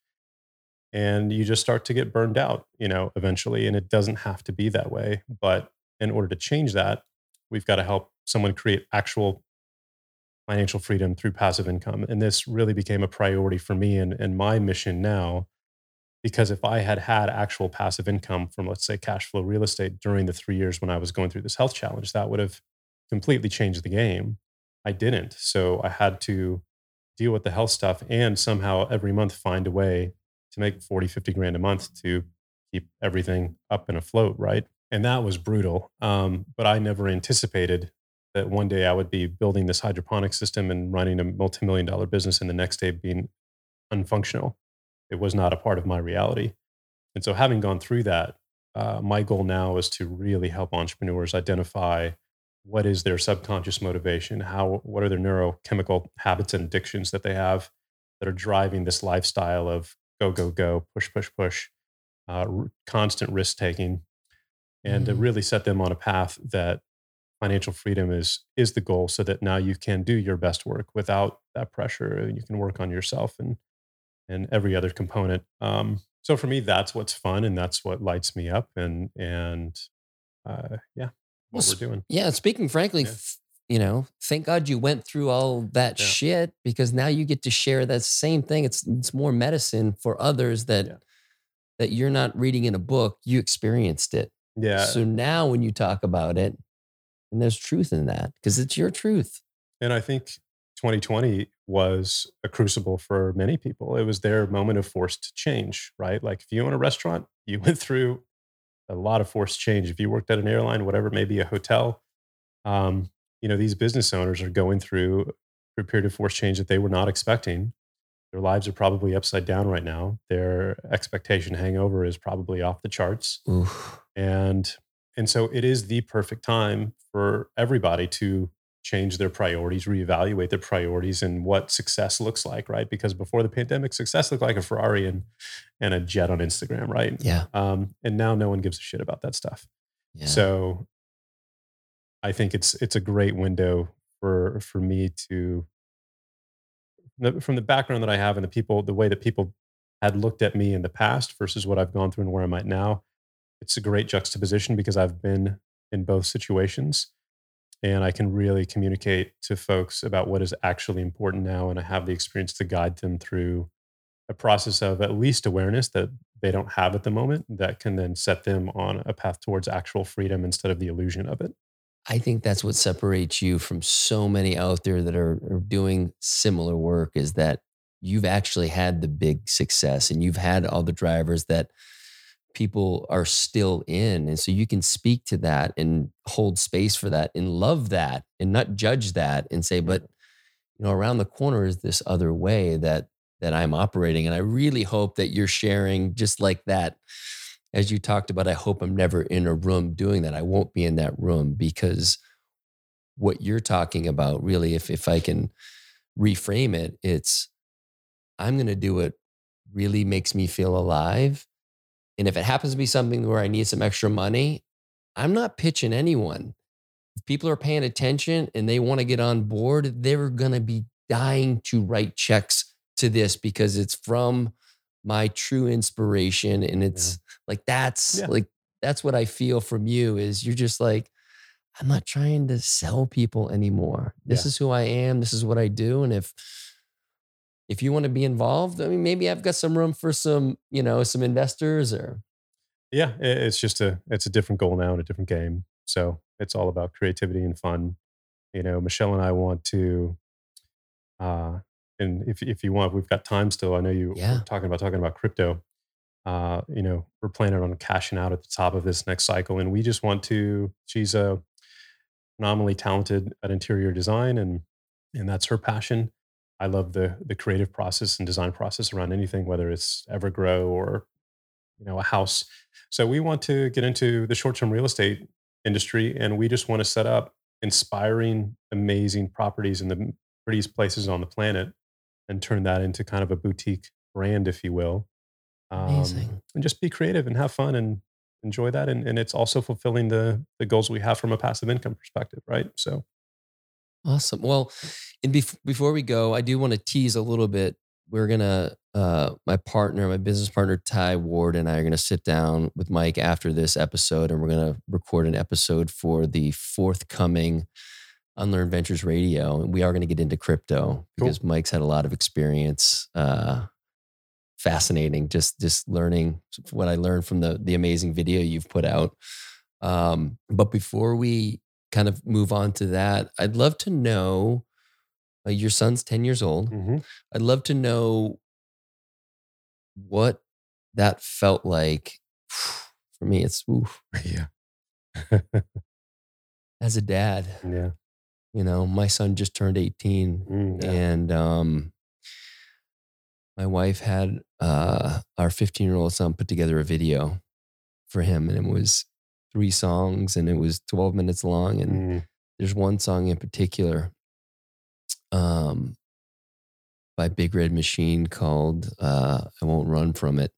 and you just start to get burned out. You know, eventually, and it doesn't have to be that way. But in order to change that, we've got to help someone create actual financial freedom through passive income. And this really became a priority for me and, and my mission now because if I had had actual passive income from, let's say, cash flow real estate during the three years when I was going through this health challenge, that would have completely changed the game. I didn't. So I had to deal with the health stuff and somehow every month find a way to make 40, 50 grand a month to keep everything up and afloat, right? And that was brutal. Um, but I never anticipated that one day I would be building this hydroponic system and running a multi million dollar business and the next day being unfunctional it was not a part of my reality. And so, having gone through that, uh, my goal now is to really help entrepreneurs identify what is their subconscious motivation, how what are their neurochemical habits and addictions that they have that are driving this lifestyle of go go go, push push push, uh, constant risk taking, and to really set them on a path that financial freedom is is the goal, so that now you can do your best work without that pressure, and you can work on yourself and and every other component. Um, so for me, that's what's fun and that's what lights me up. And and uh, yeah, what well, we're doing. Yeah, speaking frankly, yeah. you know, thank God you went through all that yeah. shit because now you get to share that same thing. It's it's more medicine for others that yeah. that you're not reading in a book. You experienced it. Yeah. So now when you talk about it, and there's truth in that because it's your truth. And I think 2020 was a crucible for many people. It was their moment of forced change, right? Like if you own a restaurant, you went through a lot of forced change. If you worked at an airline, whatever, maybe a hotel, um, you know, these business owners are going through a period of forced change that they were not expecting. Their lives are probably upside down right now. Their expectation hangover is probably off the charts. Oof. And and so it is the perfect time for everybody to change their priorities, reevaluate their priorities and what success looks like, right? Because before the pandemic, success looked like a Ferrari and and a jet on Instagram, right? Yeah. Um, and now no one gives a shit about that stuff. Yeah. So I think it's it's a great window for for me to from the background that I have and the people, the way that people had looked at me in the past versus what I've gone through and where I'm at now. It's a great juxtaposition because I've been in both situations and I can really communicate to folks about what is actually important now. And I have the experience to guide them through a process of at least awareness that they don't have at the moment that can then set them on a path towards actual freedom instead of the illusion of it. I think that's what separates you from so many out there that are, are doing similar work is that you've actually had the big success and you've had all the drivers that people are still in. And so you can speak to that and hold space for that and love that and not judge that and say, but you know, around the corner is this other way that that I'm operating. And I really hope that you're sharing just like that. As you talked about, I hope I'm never in a room doing that. I won't be in that room because what you're talking about, really, if if I can reframe it, it's I'm gonna do what really makes me feel alive and if it happens to be something where I need some extra money, I'm not pitching anyone. If people are paying attention and they want to get on board, they're going to be dying to write checks to this because it's from my true inspiration. And it's yeah. like, that's yeah. like, that's what I feel from you is you're just like, I'm not trying to sell people anymore. This yeah. is who I am. This is what I do. And if, if you want to be involved, I mean, maybe I've got some room for some, you know, some investors or. Yeah, it's just a it's a different goal now and a different game. So it's all about creativity and fun. You know, Michelle and I want to, uh, and if if you want, we've got time still. I know you yeah. talking about talking about crypto. Uh, you know, we're planning on cashing out at the top of this next cycle, and we just want to. She's a phenomenally talented at interior design, and and that's her passion I love the the creative process and design process around anything, whether it's Evergrow or you know a house. So we want to get into the short term real estate industry, and we just want to set up inspiring, amazing properties in the prettiest places on the planet, and turn that into kind of a boutique brand, if you will. Amazing. Um, and just be creative and have fun and enjoy that, and, and it's also fulfilling the the goals we have from a passive income perspective, right? So Awesome. Well, and bef- before we go, I do want to tease a little bit. We're gonna, uh, my partner, my business partner Ty Ward, and I are gonna sit down with Mike after this episode, and we're gonna record an episode for the forthcoming Unlearn Ventures Radio, and we are gonna get into crypto because cool. Mike's had a lot of experience. Uh, fascinating, just just learning what I learned from the the amazing video you've put out. Um, but before we kind of move on to that, I'd love to know uh, your son's 10 years old. Mm-hmm. I'd love to know what that felt like. For me, it's oof. Yeah. As a dad. Yeah. You know, my son just turned 18 mm, yeah. and um my wife had uh our 15 year old son put together a video for him and it was three songs and it was 12 minutes long. And mm. there's one song in particular um, by Big Red Machine called uh, I Won't Run From It.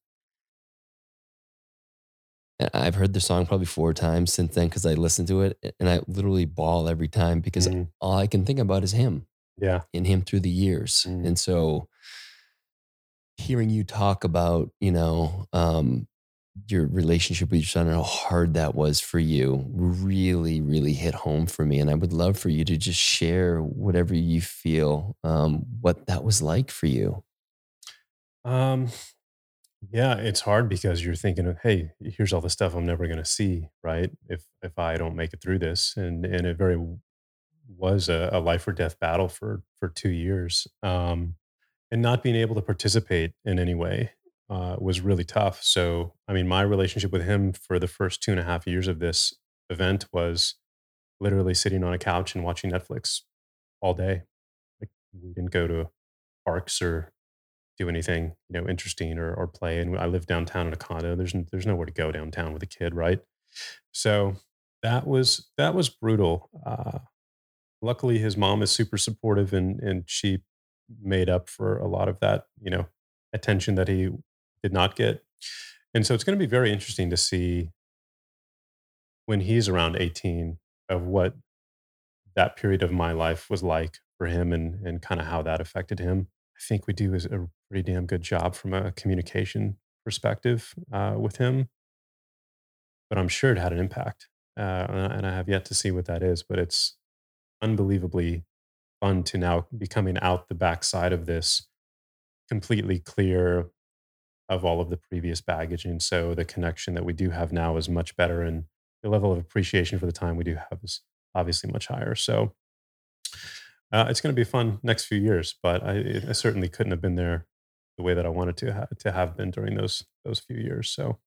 And I've heard the song probably four times since then because I listen to it and I literally bawl every time because mm. all I can think about is him. Yeah. And him through the years. Mm. And so hearing you talk about, you know, um, your relationship with your son and how hard that was for you really, really hit home for me. And I would love for you to just share whatever you feel, um, what that was like for you. Um, yeah, it's hard because you're thinking hey, here's all the stuff I'm never going to see, right? If if I don't make it through this, and and it very was a, a life or death battle for for two years, um, and not being able to participate in any way uh, was really tough. So, I mean, my relationship with him for the first two and a half years of this event was literally sitting on a couch and watching Netflix all day. Like we didn't go to parks or do anything, you know, interesting or, or play. And I live downtown in a condo. There's there's nowhere to go downtown with a kid, right? So that was that was brutal. Uh, luckily, his mom is super supportive, and and she made up for a lot of that, you know, attention that he did not get. And so it's going to be very interesting to see when he's around 18 of what that period of my life was like for him and, and kind of how that affected him. I think we do a pretty damn good job from a communication perspective uh, with him, but I'm sure it had an impact. Uh, and I have yet to see what that is, but it's unbelievably fun to now be coming out the backside of this completely clear of all of the previous baggage. And so the connection that we do have now is much better. And the level of appreciation for the time we do have is, obviously much higher. So uh, it's going to be fun next few years, but I, I, certainly couldn't have been there the way that I wanted to ha- to have been during those those few years. So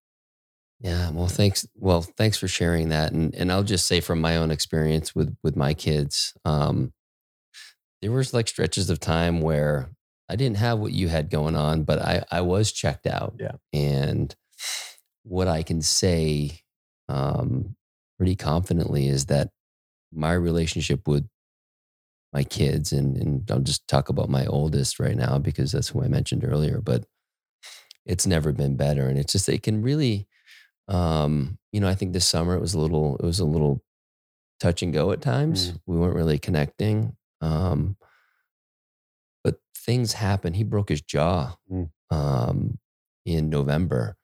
yeah, well, thanks. Well, thanks for sharing that. And and I'll just say from my own experience with with my kids, um, there was like stretches of time where I didn't have what you had going on, but I I was checked out. Yeah. And what I can say um, pretty confidently is that my relationship with my kids and and I'll just talk about my oldest right now because that's who I mentioned earlier, but it's never been better. And it's just it can really um, you know, I think this summer it was a little it was a little touch and go at times. Mm. We weren't really connecting. Um, things happen. He broke his jaw mm. um, in November.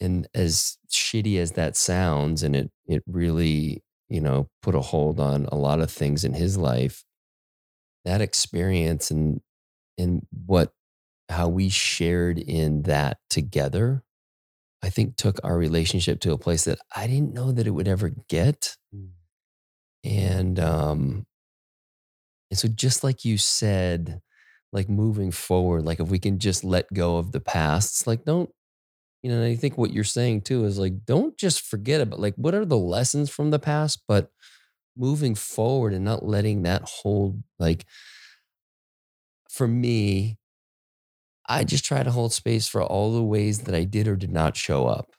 And as shitty as that sounds, and it it really, you know, put a hold on a lot of things in his life, that experience and and what how we shared in that together I think took our relationship to a place that I didn't know that it would ever get. Mm. And um and so just like you said, like moving forward, like if we can just let go of the past, like don't you know, I think what you're saying too is like don't just forget about like what are the lessons from the past, but moving forward and not letting that hold like for me I just try to hold space for all the ways that I did or did not show up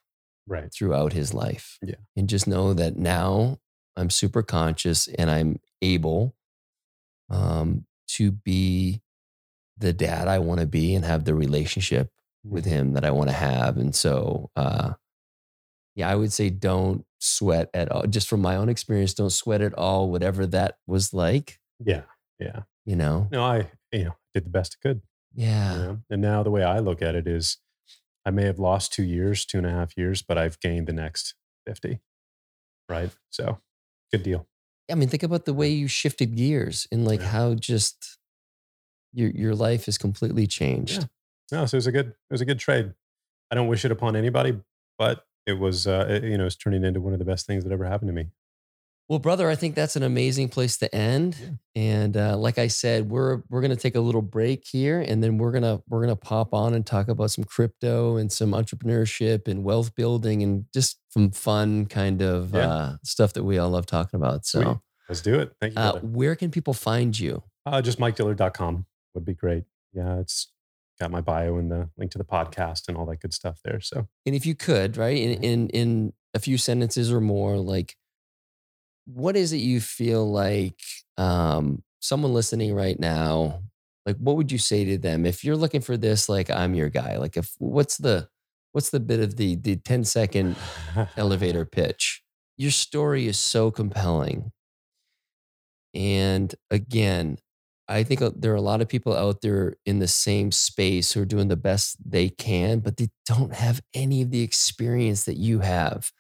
right throughout his life. Yeah. And just know that now I'm super conscious and I'm able um, to be the dad I want to be and have the relationship with mm-hmm. him that I want to have. And so, uh, yeah, I would say don't sweat at all. Just from my own experience, don't sweat at all, whatever that was like. Yeah. Yeah. You know? No, I, you know, did the best I could. Yeah. You know? And now the way I look at it is I may have lost two years, two and a half years, but I've gained the next 50. Right. So good deal. I mean, think about the way you shifted gears and like yeah. how just your your life is completely changed. Yeah. No, so it was a good it was a good trade. I don't wish it upon anybody, but it was uh, it, you know it's turning into one of the best things that ever happened to me. Well, brother, I think that's an amazing place to end. Yeah. And uh, like I said, we're we're gonna take a little break here, and then we're gonna we're gonna pop on and talk about some crypto and some entrepreneurship and wealth building and just some fun kind of yeah. uh, stuff that we all love talking about. So Sweet. let's do it. Thank you. Uh, where can people find you? Uh, just MikeDillard.com would be great. Yeah, it's got my bio and the link to the podcast and all that good stuff there. So, and if you could, right, in in, in a few sentences or more, like what is it you feel like um, someone listening right now like what would you say to them if you're looking for this like i'm your guy like if what's the what's the bit of the the 10 second elevator pitch your story is so compelling and again i think uh, there are a lot of people out there in the same space who are doing the best they can but they don't have any of the experience that you have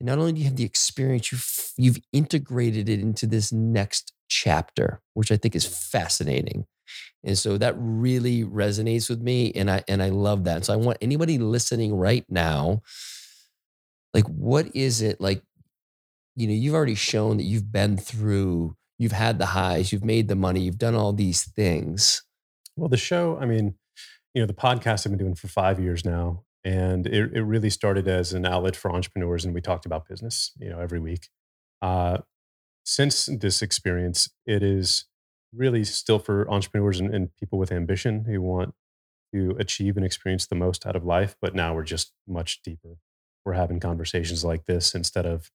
and not only do you have the experience, you've, you've integrated it into this next chapter, which I think is fascinating. And so that really resonates with me. And I and I love that. So I want anybody listening right now, like, what is it like? You know, you've already shown that you've been through, you've had the highs, you've made the money, you've done all these things. Well, the show, I mean, you know, the podcast I've been doing for five years now and it, it really started as an outlet for entrepreneurs and we talked about business you know every week. Uh, since this experience it is really still for entrepreneurs and, and, people with ambition who want to achieve and experience the most out of life but now we're just much deeper. We're having conversations like this instead of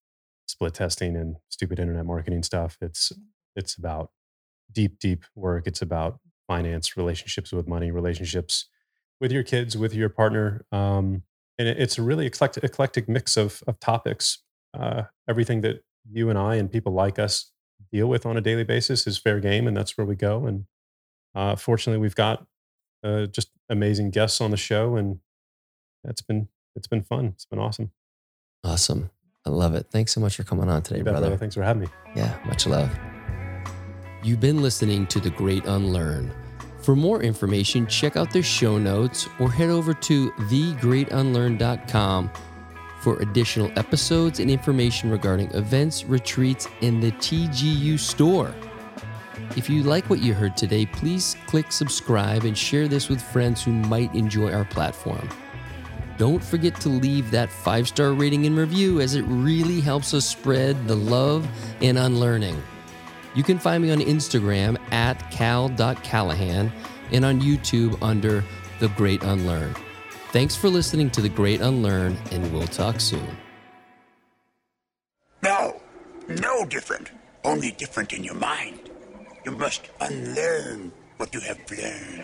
split testing and stupid internet marketing stuff. It's it's about deep deep work it's about finance relationships with money relationships with your kids, with your partner. Um, and it's a really eclectic, eclectic mix of, of topics. Uh, everything that you and I and people like us deal with on a daily basis is fair game, and that's where we go. And uh, fortunately, we've got uh, just amazing guests on the show, and it's been it's been fun. It's been awesome. Awesome. I love it. Thanks so much for coming on today, brother. brother. Thanks for having me. Yeah, much love. You've been listening to The Great Unlearn for more information, check out the show notes or head over to thegreatunlearn.com for additional episodes and information regarding events, retreats, and the TGU store. If you like what you heard today, please click subscribe and share this with friends who might enjoy our platform. Don't forget to leave that five star rating and review as it really helps us spread the love and unlearning. You can find me on Instagram at cal.callahan and on YouTube under The Great Unlearn. Thanks for listening to The Great Unlearn, and we'll talk soon. No, no different. Only different in your mind. You must unlearn what you have learned.